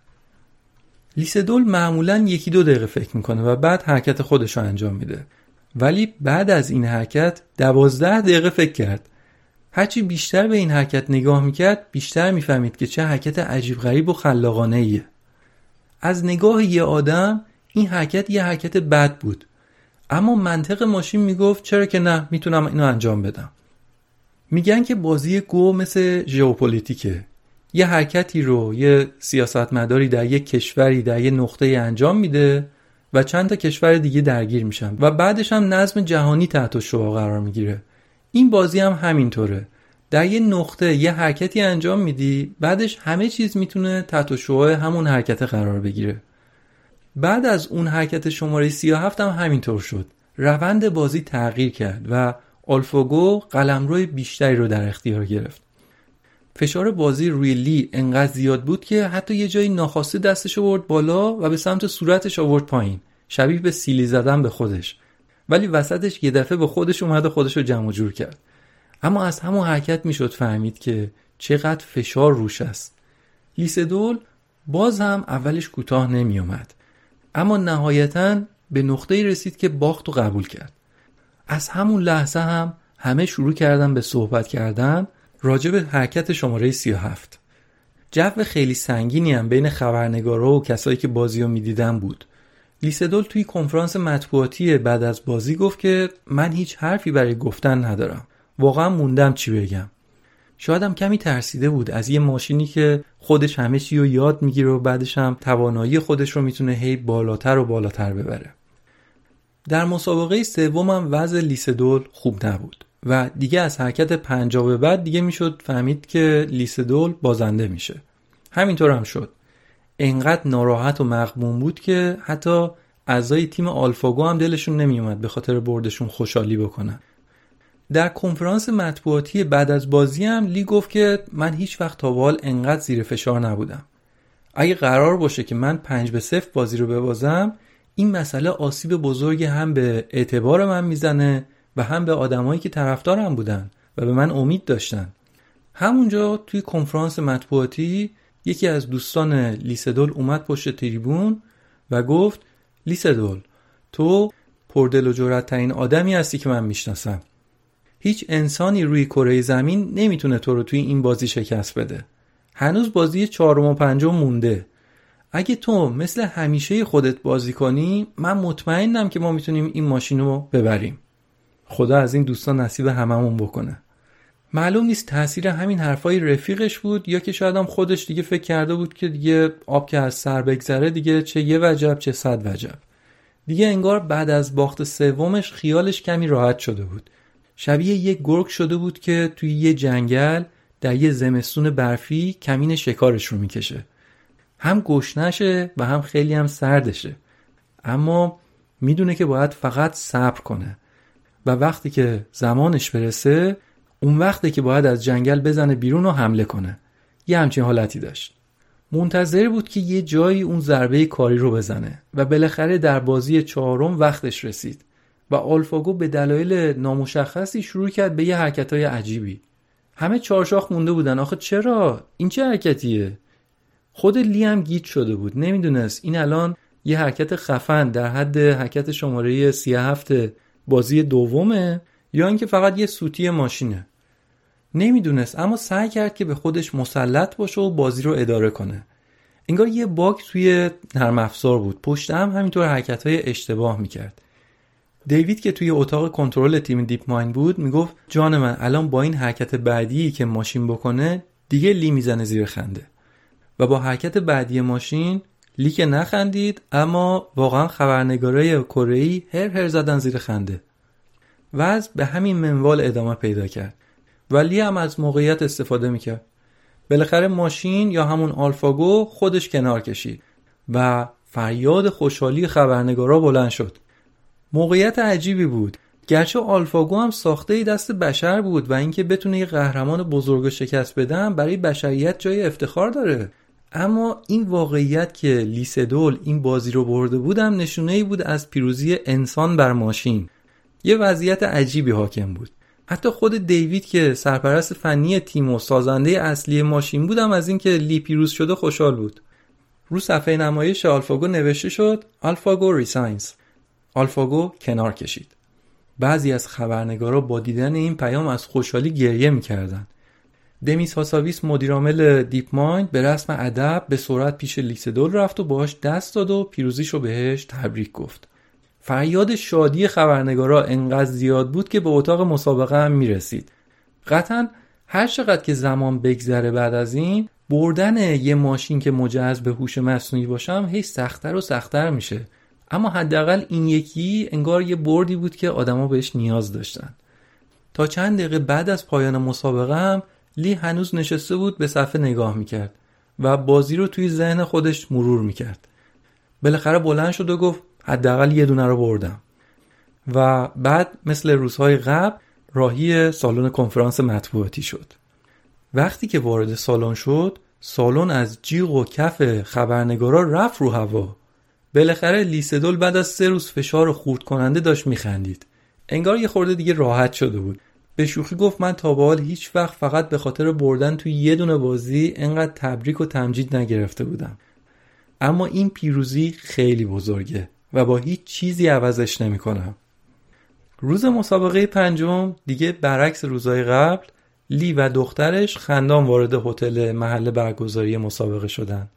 A: لیسدول معمولا یکی دو دقیقه فکر می‌کنه و بعد حرکت خودش رو انجام میده. ولی بعد از این حرکت دوازده دقیقه فکر کرد. هرچی بیشتر به این حرکت نگاه می‌کرد بیشتر می‌فهمید که چه حرکت عجیب غریب و خلاقانه ایه. از نگاه یه آدم این حرکت یه حرکت بد بود. اما منطق ماشین می‌گفت چرا که نه می‌تونم اینو انجام بدم. میگن که بازی گو مثل ژئوپلیتیکه. یه حرکتی رو یه سیاستمداری در یک کشوری در یه نقطه انجام میده و چند تا کشور دیگه درگیر میشن و بعدش هم نظم جهانی تحت شعا قرار می‌گیره. این بازی هم همینطوره. در یه نقطه یه حرکتی انجام میدی بعدش همه چیز می‌تونه تحت شعاع همون حرکت قرار بگیره. بعد از اون حرکت شماره 37 هم همینطور شد. روند بازی تغییر کرد و آلفاگو قلمرو بیشتری رو در اختیار گرفت. فشار بازی روی لی انقدر زیاد بود که حتی یه جایی ناخواسته دستش آورد بالا و به سمت صورتش آورد پایین. شبیه به سیلی زدن به خودش. ولی وسطش یه دفعه به خودش اومد و خودش رو جمع جور کرد. اما از همون حرکت می‌شد فهمید که چقدر فشار روش است. لیسدول باز هم اولش کوتاه نمی اومد اما نهایتا به نقطه رسید که باخت و قبول کرد. از همون لحظه هم همه شروع کردن به صحبت کردن راجع به حرکت شماره 37 جو خیلی سنگینی هم بین خبرنگارا و کسایی که بازی رو می‌دیدن بود. لیسدول توی کنفرانس مطبوعاتی بعد از بازی گفت که من هیچ حرفی برای گفتن ندارم. واقعا موندم چی بگم. شایدم کمی ترسیده بود از یه ماشینی که خودش همه چی رو یاد می‌گیره و بعدش هم توانایی خودش رو می‌تونه هی بالاتر و بالاتر ببره. در مسابقه سومم وضع لیسدول خوب نبود. و دیگه از حرکت پنجا به بعد دیگه می‌شد فهمید که لیسدول بازنده میشه. همینطور هم شد. انقدر ناراحت و مغموم بود که حتی اعضای تیم آلفاگو هم دلشون نمیومد به خاطر بردشون خوشحالی بکنن. در کنفرانس مطبوعاتی بعد از بازی هم لی گفت که من هیچ وقت تا به انقدر زیر فشار نبودم. اگه قرار باشه که من پنج به صفر بازی رو ببازم این مسئله آسیب بزرگی هم به اعتبار من می‌زنه و هم به آدمایی که طرفدارم بودن و به من امید داشتن. همونجا توی کنفرانس مطبوعاتی یکی از دوستان لیسدول اومد پشت تریبون و گفت لیسدول تو پردل و جرأت ترین آدمی هستی که من می‌شناسم. هیچ انسانی روی کره زمین نمی‌تونه تو رو توی این بازی شکست بده. هنوز بازی چهارم و پنجم مونده. اگه تو مثل همیشه خودت بازی کنی من مطمئنم که ما می‌تونیم این ماشین رو ببریم. خدا از این دوستان نصیب هممون بکنه. معلوم نیست تاثیر همین حرفای رفیقش بود یا که شاید هم خودش دیگه فکر کرده بود که دیگه آب که از سر بگذره دیگه چه یه وجب چه صد وجب. دیگه انگار بعد از باخت سومش خیالش کمی راحت شده بود. شبیه یک گرگ شده بود که توی یه جنگل در یه زمستون برفی کمین شکارش رو می‌کشه. هم گشنشه و هم خیلی هم سردشه. اما می‌دونه که باید فقط صبر کنه. و وقتی که زمانش برسه اون وقتی که باید از جنگل بزنه بیرون و حمله کنه. یه همچین حالتی داشت. منتظر بود که یه جایی اون ضربه کاری رو بزنه و بالاخره در بازی چهارم وقتش رسید و آلفاگو به دلایل نامشخصی شروع کرد به یه حرکت های عجیبی. همه چارشاخ مونده بودن. آخه چرا؟ این چه حرکتیه؟ خود لی هم گیت شده بود. نمی‌دونست. این الان یه حرکت خفن در حد حرکت شماره 37 بازی دومه یا اینکه فقط یه سوتی ماشینه. نمی‌دونست اما سعی کرد که به خودش مسلط باشه و بازی رو اداره کنه. انگار یه باک توی نرم افزار بود. پشت هم همینطور حرکت های اشتباه می‌کرد. دیوید که توی اتاق کنترل تیم دیپ ماین بود می‌گفت جان من الان با این حرکت بعدی که ماشین بکنه دیگه لی می‌زنه زیر خنده. و با حرکت بعدی ماشین لی که نخندید اما واقعا خبرنگارای کره هر هر زدن زیر خنده. وضع به همین منوال ادامه پیدا کرد. ولی هم از موقعیت استفاده می‌کرد. بالاخره ماشین یا همون آلفاگو خودش کنار کشید و فریاد خوشحالی خبرنگارا بلند شد. موقعیت عجیبی بود. گرچه آلفاگو هم ساخته دست بشر بود و اینکه بتونه یه قهرمان بزرگ شکست بدن برای بشریت جای افتخار داره. اما این واقعیت که لیسدول این بازی رو برده بودم نشونه ای بود از پیروزی انسان بر ماشین. یه وضعیت عجیبی حاکم بود. حتی خود دیوید که سرپرست فنی تیم و سازنده اصلی ماشین بود هم از اینکه لی پیروز شده خوشحال بود. رو صفحه نمایش AlphaGo نوشته شد AlphaGo resigns AlphaGo کنار کشید. بعضی از خبرنگارا با دیدن این پیام از خوشحالی گریه می‌کردند دمیس هاسابیس مدیرعامل DeepMind به رسم ادب به سرعت پیش لی سدول رفت و باهاش دست داد و پیروزیشو بهش تبریک گفت. فریاد شادی خبرنگارا انقدر زیاد بود که به اتاق مسابقه هم می‌رسید. قطعا هر چقدر که زمان بگذره بعد از این بردن یه ماشین که مجهز به هوش مصنوعی باشم هی سختتر و سختتر میشه. اما حداقل این یکی انگار یه بردی بود که آدما بهش نیاز داشتن. تا چند دقیقه بعد از پایان مسابقه هم لی هنوز نشسته بود به صفحه نگاه می‌کرد و بازی رو توی ذهن خودش مرور می‌کرد. بالاخره بلند شد و گفت حداقل یه دونه رو بردم. و بعد مثل روزهای قبل راهی سالن کنفرانس مطبوعاتی شد. وقتی که وارد سالن شد سالن از جیغ و کف خبرنگارا رفت رو هوا. بالاخره لیسدول بعد از سه روز فشار خورد کننده داشت میخندید. انگار یه خورده دیگه راحت شده بود. به شوخی گفت من تا به حال هیچ وقت فقط به خاطر بردن توی یه دونه بازی انقدر تبریک و تمجید نگرفته بودم اما این پیروزی خیلی بزرگه و با هیچ چیزی عوضش نمی‌کنم. روز مسابقه پنجم دیگه برعکس روزهای قبل لی و دخترش خندان وارد هتل محل برگزاری مسابقه شدن.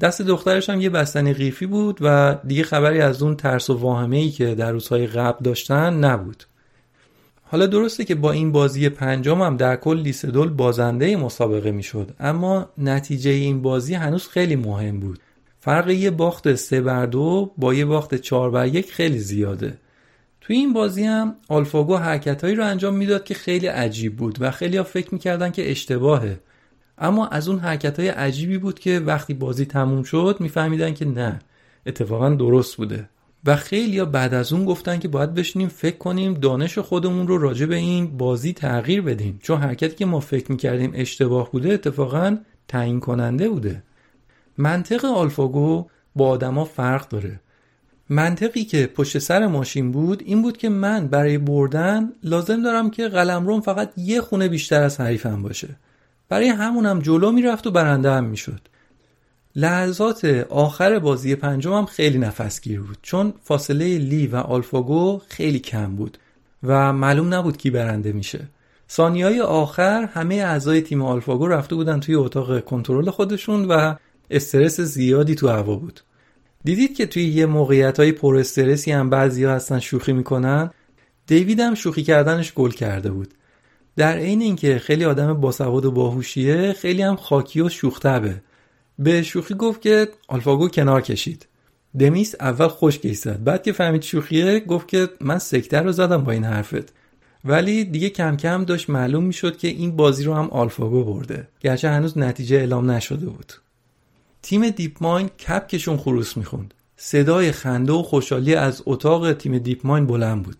A: دست دخترش هم یه بستنی قیفی بود و دیگه خبری از اون ترس و واهمه ای که در روزهای قبل داشتن نبود. حالا درسته که با این بازی پنجم هم در کل لیسدول بازنده مسابقه می‌شد اما نتیجه این بازی هنوز خیلی مهم بود. فرق یه باخت سه بر دو با یه باخت چهار بر یک خیلی زیاده. توی این بازی هم آلفاگو حرکتهایی رو انجام می‌داد که خیلی عجیب بود و خیلی ها فکر می‌کردن که اشتباهه. اما از اون حرکت های عجیبی بود که وقتی بازی تموم شد میفهمیدن که نه اتفاقا درست بوده. و خیلی ها بعد از اون گفتن که باید بشینیم فکر کنیم دانش خودمون رو راجع به این بازی تغییر بدیم. چون حرکتی که ما فکر می‌کردیم اشتباه بوده اتفاقا تعیین کننده بوده. منطق آلفاگو با آدما فرق داره. منطقی که پشت سر ماشین بود این بود که من برای بردن لازم دارم که قلمروم فقط یه خونه بیشتر از حریفم باشه. برای همونم جلو می‌رفت و برنده هم می‌شد. لحظات آخر بازی پنجم هم خیلی نفسگیر بود چون فاصله لی و آلفاگو خیلی کم بود و معلوم نبود کی برنده میشه. ثانیه های آخر همه اعضای تیم آلفاگو رفته بودن توی اتاق کنترل خودشون و استرس زیادی تو هوا بود. دیدید که توی یه موقعیت های پر استرسی هم بعضی ها هستن شوخی می‌کنن؟ دیوید هم شوخی کردنش گل کرده بود. در عین اینکه خیلی آدم باسواد و باهوشیه خیلی هم خاکی و شوختبه. به شوخی گفت که آلفاگو کنار کشید. دمیس اول خوش ایستاد بعد که فهمید شوخیه گفت که من سکتر رو زدم با این حرفت. ولی دیگه کم کم داشت معلوم می‌شد که این بازی رو هم AlphaGo برده. گرچه هنوز نتیجه اعلام نشده بود. تیم DeepMind کبکشون خروس می‌خوند. صدای خنده و خوشحالی از اتاق تیم DeepMind بلند بود.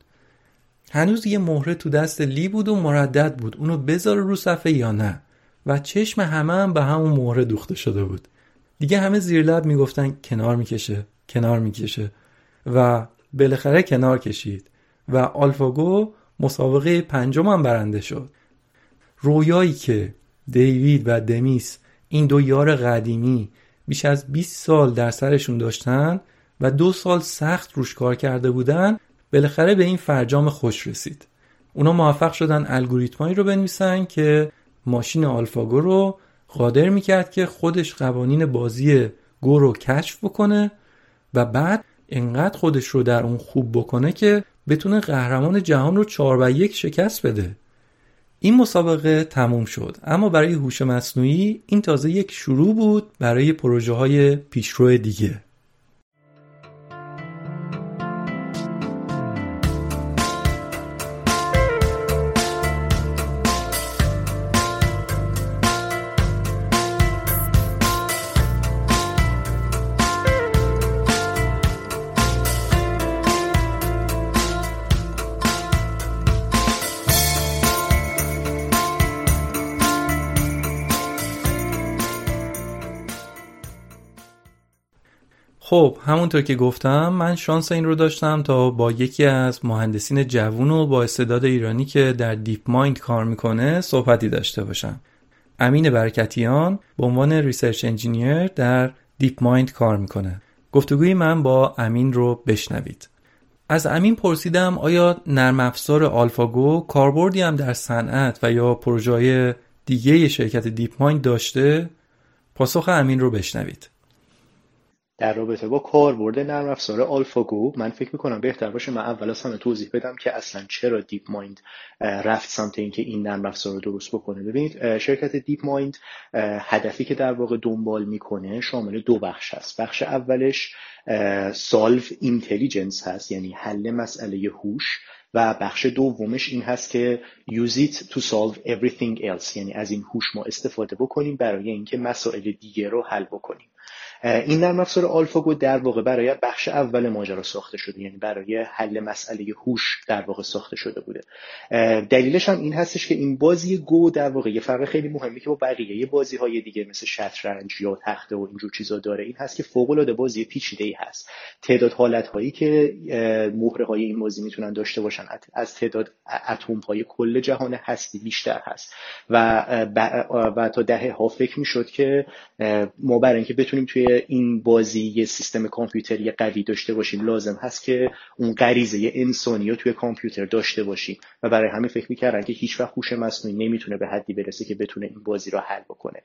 A: هنوز یه مهره تو دست لی بود و مردد بود. اونو بذاره رو صفحه یا نه. و چشم همه هم به همون مهره دوخته شده بود. دیگه همه زیر لب می‌گفتن کنار می‌کشه کنار می‌کشه. و بالاخره کنار کشید و آلفاگو مسابقه پنجم هم برنده شد. رویایی که دیوید و دمیس این دو یار قدیمی بیش از 20 سال در سرشون داشتن و دو سال سخت روش کار کرده بودن بالاخره به این فرجام خوش رسید. اونا موفق شدن الگوریتمایی رو بنویسن که ماشین آلفاگو رو قادر می‌کرد که خودش قوانین بازی گو رو کشف بکنه و بعد انقدر خودش رو در اون خوب بکنه که بتونه قهرمان جهان رو 4 و یک شکست بده. این مسابقه تموم شد. اما برای هوش مصنوعی این تازه یک شروع بود برای پروژه های پیشرو دیگه. خب همونطور که گفتم من شانس این رو داشتم تا با یکی از مهندسین جوون و با استعداد ایرانی که در DeepMind کار می‌کنه صحبتی داشته باشم. امین برکتیان به عنوان research engineer در DeepMind کار می‌کنه. گفتگوی من با امین رو بشنوید. از امین پرسیدم آیا نرم افزار AlphaGo کاربردی هم در صنعت و یا پروژه دیگه شرکت DeepMind داشته؟ پاسخ امین رو بشنوید.
B: در رابطه با کاربرد نرم افزار AlphaGo من فکر می‌کنم بهتر باشه من اول از همه توضیح بدم که اصلا چرا DeepMind رفت سمت اینکه این نرم افزار رو درست بکنه. ببینید شرکت DeepMind هدفی که در واقع دنبال می‌کنه شامل دو بخش هست. بخش اولش solve intelligence هست یعنی حل مسئله هوش. و بخش دومش این هست که use it to solve everything else یعنی از این هوش ما استفاده بکنیم برای اینکه مسائل دیگه رو حل بکنیم. این نرم افزار آلفاگو در واقع برای بخش اول ماجرا ساخته شده یعنی برای حل مسئله هوش در واقع ساخته شده بوده. دلیلش هم این هستش که این بازی گو در واقع یه فرق خیلی مهمی که با بقیه بازی های دیگه مثل شطرنج یا تخته و اینجور چیزا داره این هست که فوق العاده بازی پیچیده ای هست. تعداد حالت هایی که مهره های این بازی می‌تونن داشته باشن از تعداد اتم های کل جهان هستی بیشتر هست. و و تا دهه ها فکر می‌شد که ما برای اینکه بتونیم توی این بازی یه سیستم کامپیوتری قوی داشته باشیم. لازم هست که اون غریزه انسانی رو توی کامپیوتر داشته باشیم. و برای همین فکر می‌کردن که هیچ وقت هوش مصنوعی نمی‌تونه به حدی برسه که بتونه این بازی رو حل بکنه.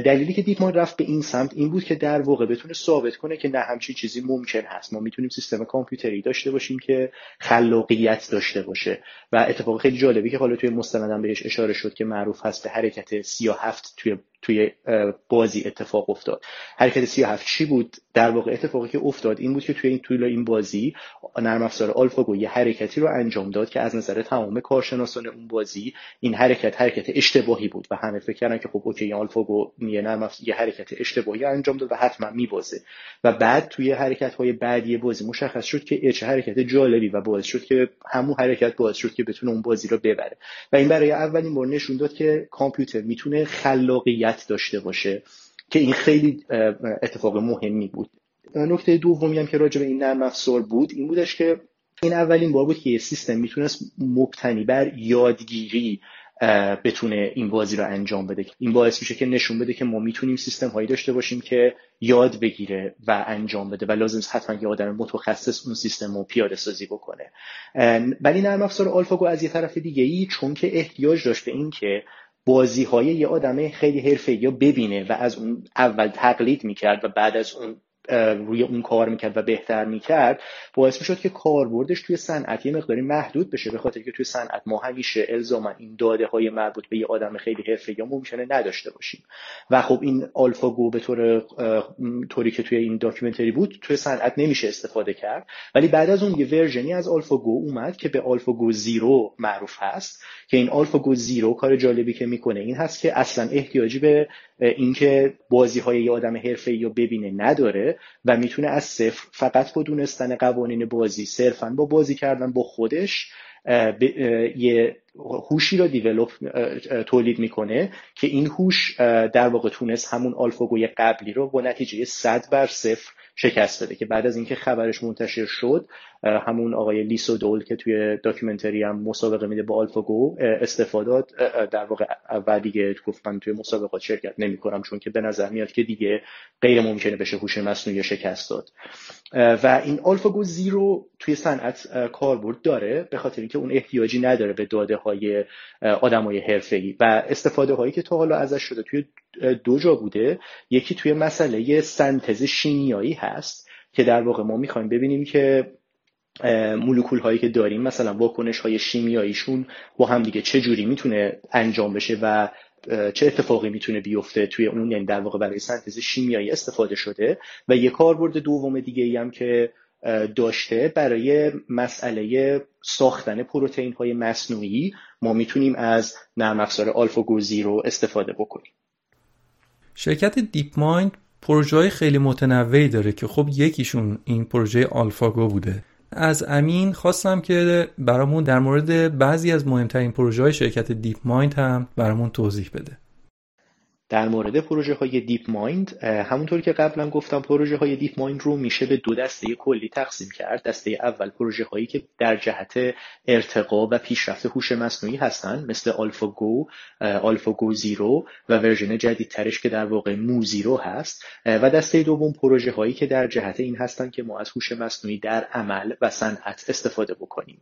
B: دلیلی که دیپ رفت به این سمت این بود که در واقع بتونه ثابت کنه که نه همچین چیزی ممکن هست. ما می‌تونیم سیستم کامپیوتری داشته باشیم که خلاقیت داشته باشه. و اتفاق خیلی جالبی که حالا توی مستندم بهش اشاره شد که معروف هست به حرکت 37 توی توی بازی اتفاق افتاد. حرکت 37 چی بود؟ در واقع اتفاقی که افتاد این بود که توی این طول این بازی نرم افزار آلفاگو یه حرکتی رو انجام داد که از نظر تمام کارشناسان اون بازی این حرکت حرکت اشتباهی بود و همه فکر کردن که خب اوکی آلفاگو یه نرم یه حرکت اشتباهی انجام داد و حتما میبازه. و بعد توی حرکت های بعدی بازی مشخص شد که چه حرکت جالبی و باعث شد که همون حرکت باعث شد که بتونه اون بازی رو ببره. و این برای اولین بار نشون داد که کامپیوتر می‌تونه خلاقیت داشته باشه که این خیلی اتفاق مهمی بود. نکته دومی هم که راجع به این نرم افزار بود این بودش که این اولین بار بود که یه سیستم می‌تونست مبتنی بر یادگیری بتونه این بازی رو انجام بده. این باعث میشه که نشون بده که ما می‌تونیم سیستم هایی داشته باشیم که یاد بگیره و انجام بده و لازم حتما یه آدم متخصص اون سیستم رو پیاده سازی بکنه. ولی نرم افزار آلفاگو از یه طرف دیگه ای چون که احتیاج داشت به این که بازی های یه آدم خیلی حرفه یا ببینه و از اون اول تقلید می‌کرد و بعد از اون روی اون کار می‌کرد و بهتر می‌کرد باعث می‌شد که کاربردش توی صنعت یه مقداری محدود بشه به خاطر که توی صنعت ما همیشه الزاما این داده های مربوط به یه آدم خیلی حرفه یا ممکنه نداشته باشیم. و خب این AlphaGo به طور طوری که توی این documentary بود توی صنعت نمیشه استفاده کرد. ولی بعد از اون یه version ی از AlphaGo اومد که به AlphaGo Zero معروف هست. که این AlphaGo Zero کار جالبی که می‌کنه این هست که اصلا احتیاجی به اینکه بازی های یه آدم حرفه‌ای ببینه نداره. و می‌تونه از صفر فقط با دونستن قوانین بازی صرفا با بازی کردن با خودش یه هوشی رو develop تولید می‌کنه که این هوش در واقع تونست همون AlphaGo ی قبلی رو با نتیجه صد بر صفر شکست داده که بعد از اینکه خبرش منتشر شد همون آقای لی سدول که توی documentary هم مسابقه میده با AlphaGo استفاده در واقع اول دیگه گفت توی مسابقات شرکت نمی‌کنم چون که به نظر میاد که دیگه غیر ممکنه بشه هوش مصنوعی شکست داد. و این AlphaGo Zero توی صنعت کاربرد داره به خاطر اینکه اون احتیاجی نداره به داده های آدمای حرفه‌ای. و استفاده هایی که تا حالا ازش شده توی دو جا بوده. یکی توی مسئله سنتز شیمیایی هست که در واقع ما می‌خوایم ببینیم که مولکول هایی که داریم مثلا واکنش های شیمیاییشون با هم دیگه چه جوری می‌تونه انجام بشه و چه اتفاقی می‌تونه بیفته توی اون یعنی در واقع برای سنتز شیمیایی استفاده شده. و یه کاربرد دوم دیگه ای هم که داشته برای مسئله ساختن پروتئین های مصنوعی ما می‌تونیم از نرم افزار AlphaGo رو استفاده بکنیم.
A: شرکت DeepMind پروژه خیلی متنوعی داره که خب یکیشون این پروژه AlphaGo بوده. از امین خواستم که برامون در مورد بعضی از مهمترین پروژه های شرکت DeepMind هم برامون توضیح بده.
B: در مورد پروژه های DeepMind همونطور که قبلا گفتم پروژه های DeepMind رو میشه به دو دسته کلی تقسیم کرد. دسته اول پروژه هایی که در جهت ارتقا و پیشرفت هوش مصنوعی هستند مثل AlphaGo AlphaGo Zero و version جدیدترش که در واقع MuZero هست. و دسته دوم پروژه هایی که در جهت این هستند که ما از هوش مصنوعی در عمل و صنعت استفاده بکنیم.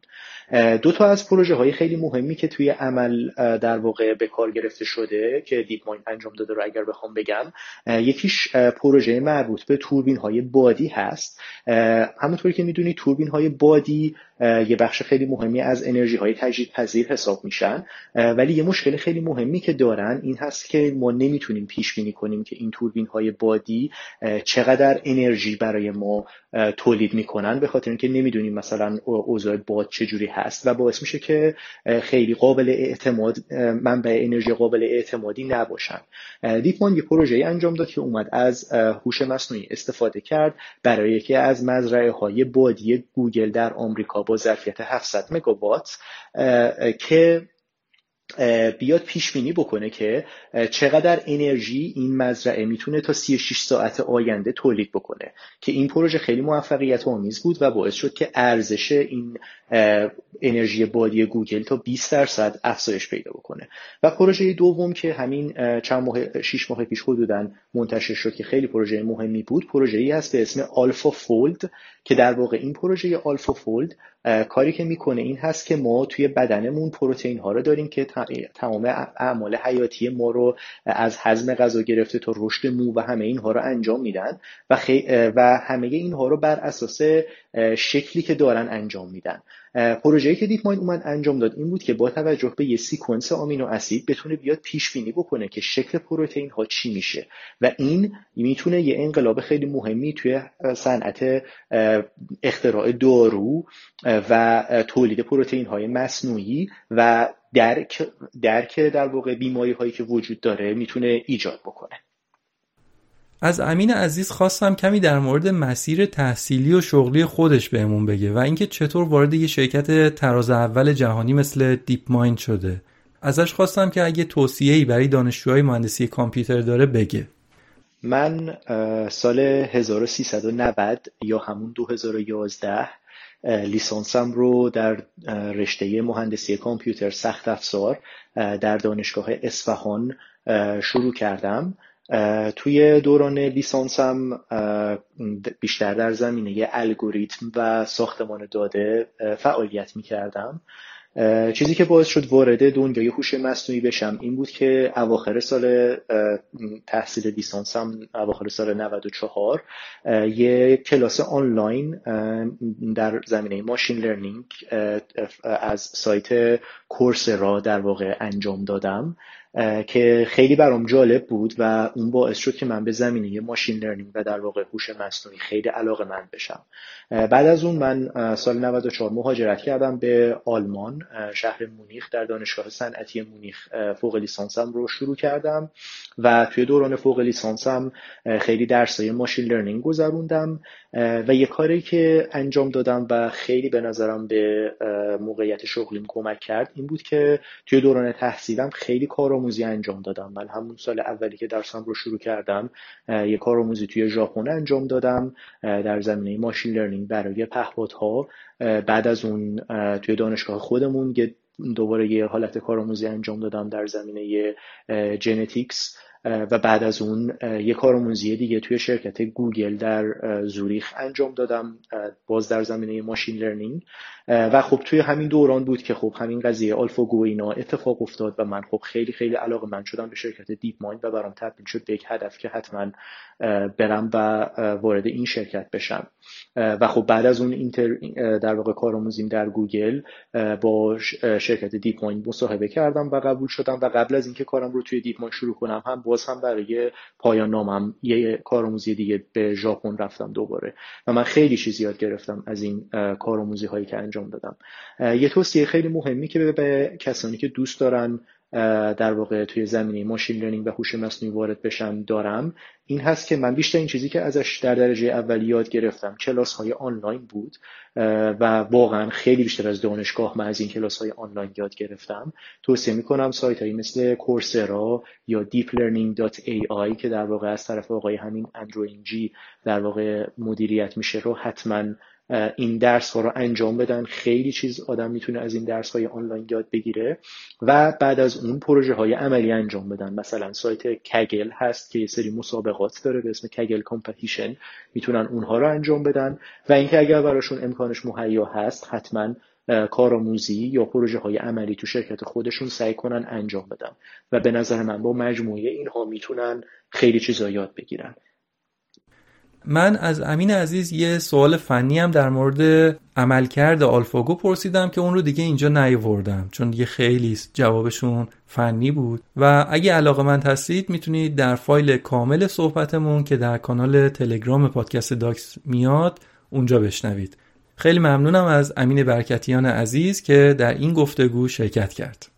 B: دو تا از پروژه های خیلی مهمی که توی عمل در واقع به کار گرفته شده که DeepMind انجام داده رو اگر بخوام بگم. یکیش پروژه مربوط به توربین های بادی هست. همونطوری که می‌دونید توربین های بادی یه بخش خیلی مهمی از انرژی های تجدید پذیر حساب میشن. ولی یه مشکل خیلی مهمی که دارن این هست که ما نمی‌تونیم پیش بینی کنیم که این توربین های بادی چقدر انرژی برای ما تولید می‌کنن به خاطر اینکه نمی‌دونیم مثلا اوضاع باد چجوری هست و باعث میشه که خیلی قابل اعتماد منبع انرژی قابل اعتمادی نباشن. دیپ مایند یه پروژه انجام داد که اومد از هوش مصنوعی استفاده کرد برای یکی از مزرعه های بادی گوگل در آمریکا با ظرفیت 700 مگاوات که بیاد پیش بینی بکنه که چقدر انرژی این مزرعه می‌تونه تا 36 ساعت آینده تولید بکنه. که این پروژه خیلی موفقیت آمیز بود و باعث شد که ارزش این انرژی بادی گوگل تا 20 درصد افزایش پیدا بکنه. و پروژه دوم که همین چند ماه 6 ماه پیش حدودا منتشر شد که خیلی پروژه مهمی بود پروژه ای هست به اسم AlphaFold که در واقع این پروژه AlphaFold کاری که می‌کنه این هست که ما توی بدنمون پروتئین ها رو داریم که تمام اعمال حیاتی ما رو از هضم غذا گرفته تا رشد مو و همه اینها رو انجام میدن و, خی... و همه اینها رو بر اساس شکلی که دارن انجام میدن. پروژه‌ای که DeepMind اومد انجام داد این بود که با توجه به یه sequence amino acid بتونه بیاد پیش بینی بکنه که شکل پروتئین ها چی میشه. و این می‌تونه یه انقلاب خیلی مهمی توی صنعت اختراع دارو و تولید پروتئین های مصنوعی و درک درک در واقع بیماری هایی که وجود داره می‌تونه ایجاد بکنه.
A: از امین عزیز خواستم کمی در مورد مسیر تحصیلی و شغلی خودش بهمون بگه و اینکه چطور وارد یه شرکت تراز اول جهانی مثل دیپ مایند شده. ازش خواستم که اگه توصیه‌ای برای دانشجوهای مهندسی کامپیوتر داره بگه.
B: من سال 1390 یا همون 2011 لیسانسم رو در رشته مهندسی کامپیوتر سخت افزار در دانشگاه اصفهان شروع کردم. توی دوران لیسانسم بیشتر در زمینه الگوریتم و ساختمان داده فعالیت می کردم چیزی که باعث شد وارد دنیای هوش مصنوعی بشم این بود که اواخر سال تحصیل لیسانسم اواخر سال 94 یه کلاس آنلاین در زمینه machine learning از سایت Coursera در واقع انجام دادم. که خیلی برام جالب بود و اون باعث شد که من به زمینه machine learning و در واقع هوش مصنوعی خیلی علاقه‌مند بشم. بعد از اون من سال 94 مهاجرت کردم به آلمان شهر مونیخ در دانشگاه صنعتی مونیخ فوق لیسانسم رو شروع کردم و توی دوران فوق لیسانسم خیلی درسای ماشین لرنینگ گذروندم. و یه کاری که انجام دادم و خیلی به نظرم به موقعیت شغلیم کمک کرد این بود که توی دوران تحصیلم خیلی کارآموزی انجام دادم. من همون سال اولی که درسم رو شروع کردم یه کارآموزی توی ژاپن انجام دادم در زمینه machine learning برای پهپادها. بعد از اون توی دانشگاه خودمون دوباره یه حالت کارآموزی انجام دادم در زمینه genetics و بعد از اون یه کارآموزی دیگه توی شرکت گوگل در زوریخ انجام دادم باز در زمینه machine learning. و خب توی همین دوران بود که خب همین قضیه AlphaGo اینا اتفاق افتاد و من خب خیلی خیلی علاقه‌مند شدم به شرکت DeepMind و برام تبدیل شد به یک هدف که حتما برم و وارد این شرکت بشم. و خب بعد از اون intern در واقع کارآموزیم در گوگل با شرکت DeepMind مصاحبه کردم و قبول شدم و قبل از اینکه کارم رو توی DeepMind شروع کنم هم باز هم برای پایان‌نامه‌م یه کارآموزی دیگه به ژاپن رفتم دوباره. و من خیلی چیز یاد گرفتم از این کارآموزی هایی که انجام دادم. یه توصیه خیلی مهمی که به کسانی که دوست دارن در واقع توی زمینه machine learning و هوش مصنوعی وارد بشن دارم. این هست که من بیشتر این چیزی که ازش در درجه اول یاد گرفتم کلاس های آنلاین بود و واقعا خیلی بیشتر از دانشگاه من از این کلاس های آنلاین یاد گرفتم. توصیه می‌کنم سایت هایی مثل Coursera یا deeplearning.ai که در واقع از طرف آقای همین Andrew Ng در واقع مدیریت میشه رو حتما این درس ها رو انجام بدن. خیلی چیز آدم می‌تونه از این درس های آنلاین یاد بگیره و بعد از اون پروژه های عملی انجام بدن. مثلا سایت Kaggle هست که یه سری مسابقات داره به اسم Kaggle competition. می‌تونن اونها رو انجام بدن و اینکه اگر براشون امکانش مهیا هست حتما کارآموزی یا پروژه های عملی تو شرکت خودشون سعی کنن انجام بدن. و به نظر من با مجموعه اینها می‌تونن خیلی چیزا یاد بگیرن.
A: من از امین عزیز یه سوال فنی هم در مورد عملکرد آلفاگو پرسیدم که اون رو دیگه اینجا نیاوردم چون دیگه خیلی جوابشون فنی بود. و اگه علاقه من هستید می‌تونید در فایل کامل صحبتمون که در کانال تلگرام پادکست داکس میاد اونجا بشنوید. خیلی ممنونم از امین برکتیان عزیز که در این گفتگو شرکت کرد.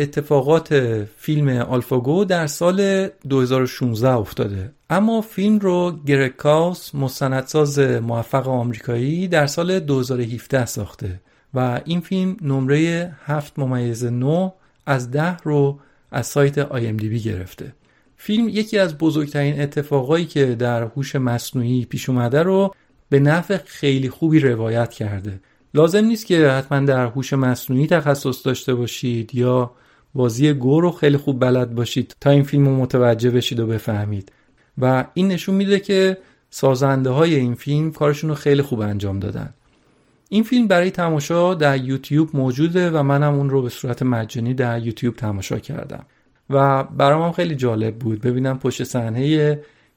A: اتفاقات فیلم آلفاگو در سال 2016 افتاده. اما فیلم رو گرکاوس مستندساز موفق آمریکایی در سال 2017 ساخته و این فیلم نمره 7 ممیز 9 از 10 رو از سایت آی بی گرفته. فیلم یکی از بزرگترین اتفاقایی که در هوش مصنوعی پیش اومده رو به نفع خیلی خوبی روایت کرده. لازم نیست که حتما در هوش مصنوعی تخصص داشته باشید یا بازی گو رو خیلی خوب بلد باشید تا این فیلم رو متوجه بشید و بفهمید. و این نشون میده که سازنده های این فیلم کارشون رو خیلی خوب انجام دادن. این فیلم برای تماشا در یوتیوب موجوده و منم اون رو به صورت مجانی در یوتیوب تماشا کردم. و برام خیلی جالب بود. ببینم پشت صحنه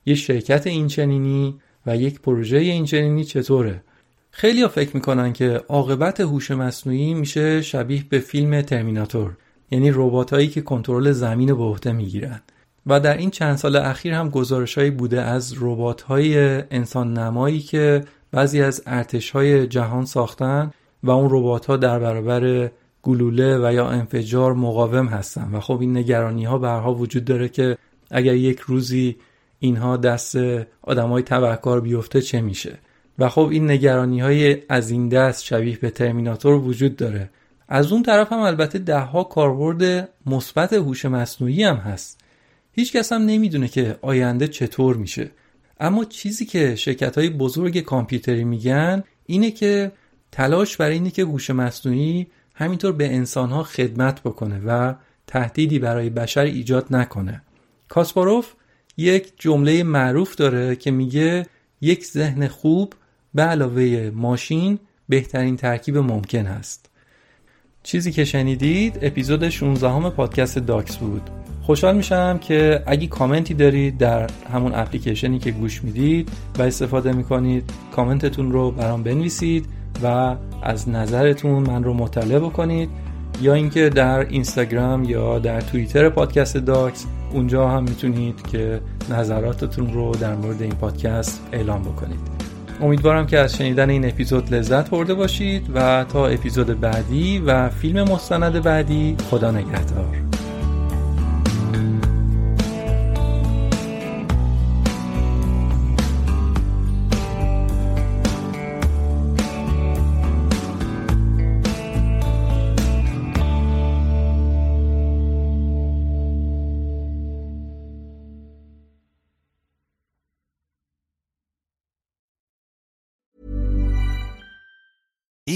A: یه شرکت اینچنینی و یک پروژه اینچنینی چطوره. خیلی ها فکر می‌کنن که عاقبت هوش مصنوعی میشه شبیه به فیلم ترمیناتور. یعنی ربات هایی که کنترل زمین به عهده می‌گیرن و در این چند سال اخیر هم گزارشهایی بوده از ربات های انسان نمایی که بعضی از ارتش های جهان ساختن و اون ربات ها در برابر گلوله و یا انفجار مقاوم هستن. و خب این نگرانی ها برها وجود داره که اگر یک روزی اینها دست آدمای تبهکار بیفته چه میشه؟ و خب این نگرانی های از این دست شبیه به ترمیناتور وجود داره. از اون طرف هم البته دهها کاربرد مثبت هوش مصنوعی هم هست. هیچ کس هم نمی‌دونه که آینده چطور میشه. اما چیزی که شرکت های بزرگ کامپیوتری میگن اینه که تلاش برای اینه که هوش مصنوعی همینطور به انسان ها خدمت بکنه و تهدیدی برای بشر ایجاد نکنه. کاسپاروف یک جمله معروف داره که میگه یک ذهن خوب به علاوه ماشین بهترین ترکیب ممکن است چیزی که شنیدید اپیزود 16 همه پادکست داکس بود. خوشحال میشم که اگه کامنتی دارید در همون اپلیکیشنی که گوش می‌دید و استفاده می‌کنید کامنتتون رو برام بنویسید و از نظرتون من رو مطلع بکنید. یا اینکه در اینستاگرام یا در توییتر پادکست داکس اونجا هم می‌تونید که نظراتتون رو در مورد این پادکست اعلام بکنید. امیدوارم که از شنیدن این اپیزود لذت برده باشید و تا اپیزود بعدی و فیلم مستند بعدی خدا نگهدار.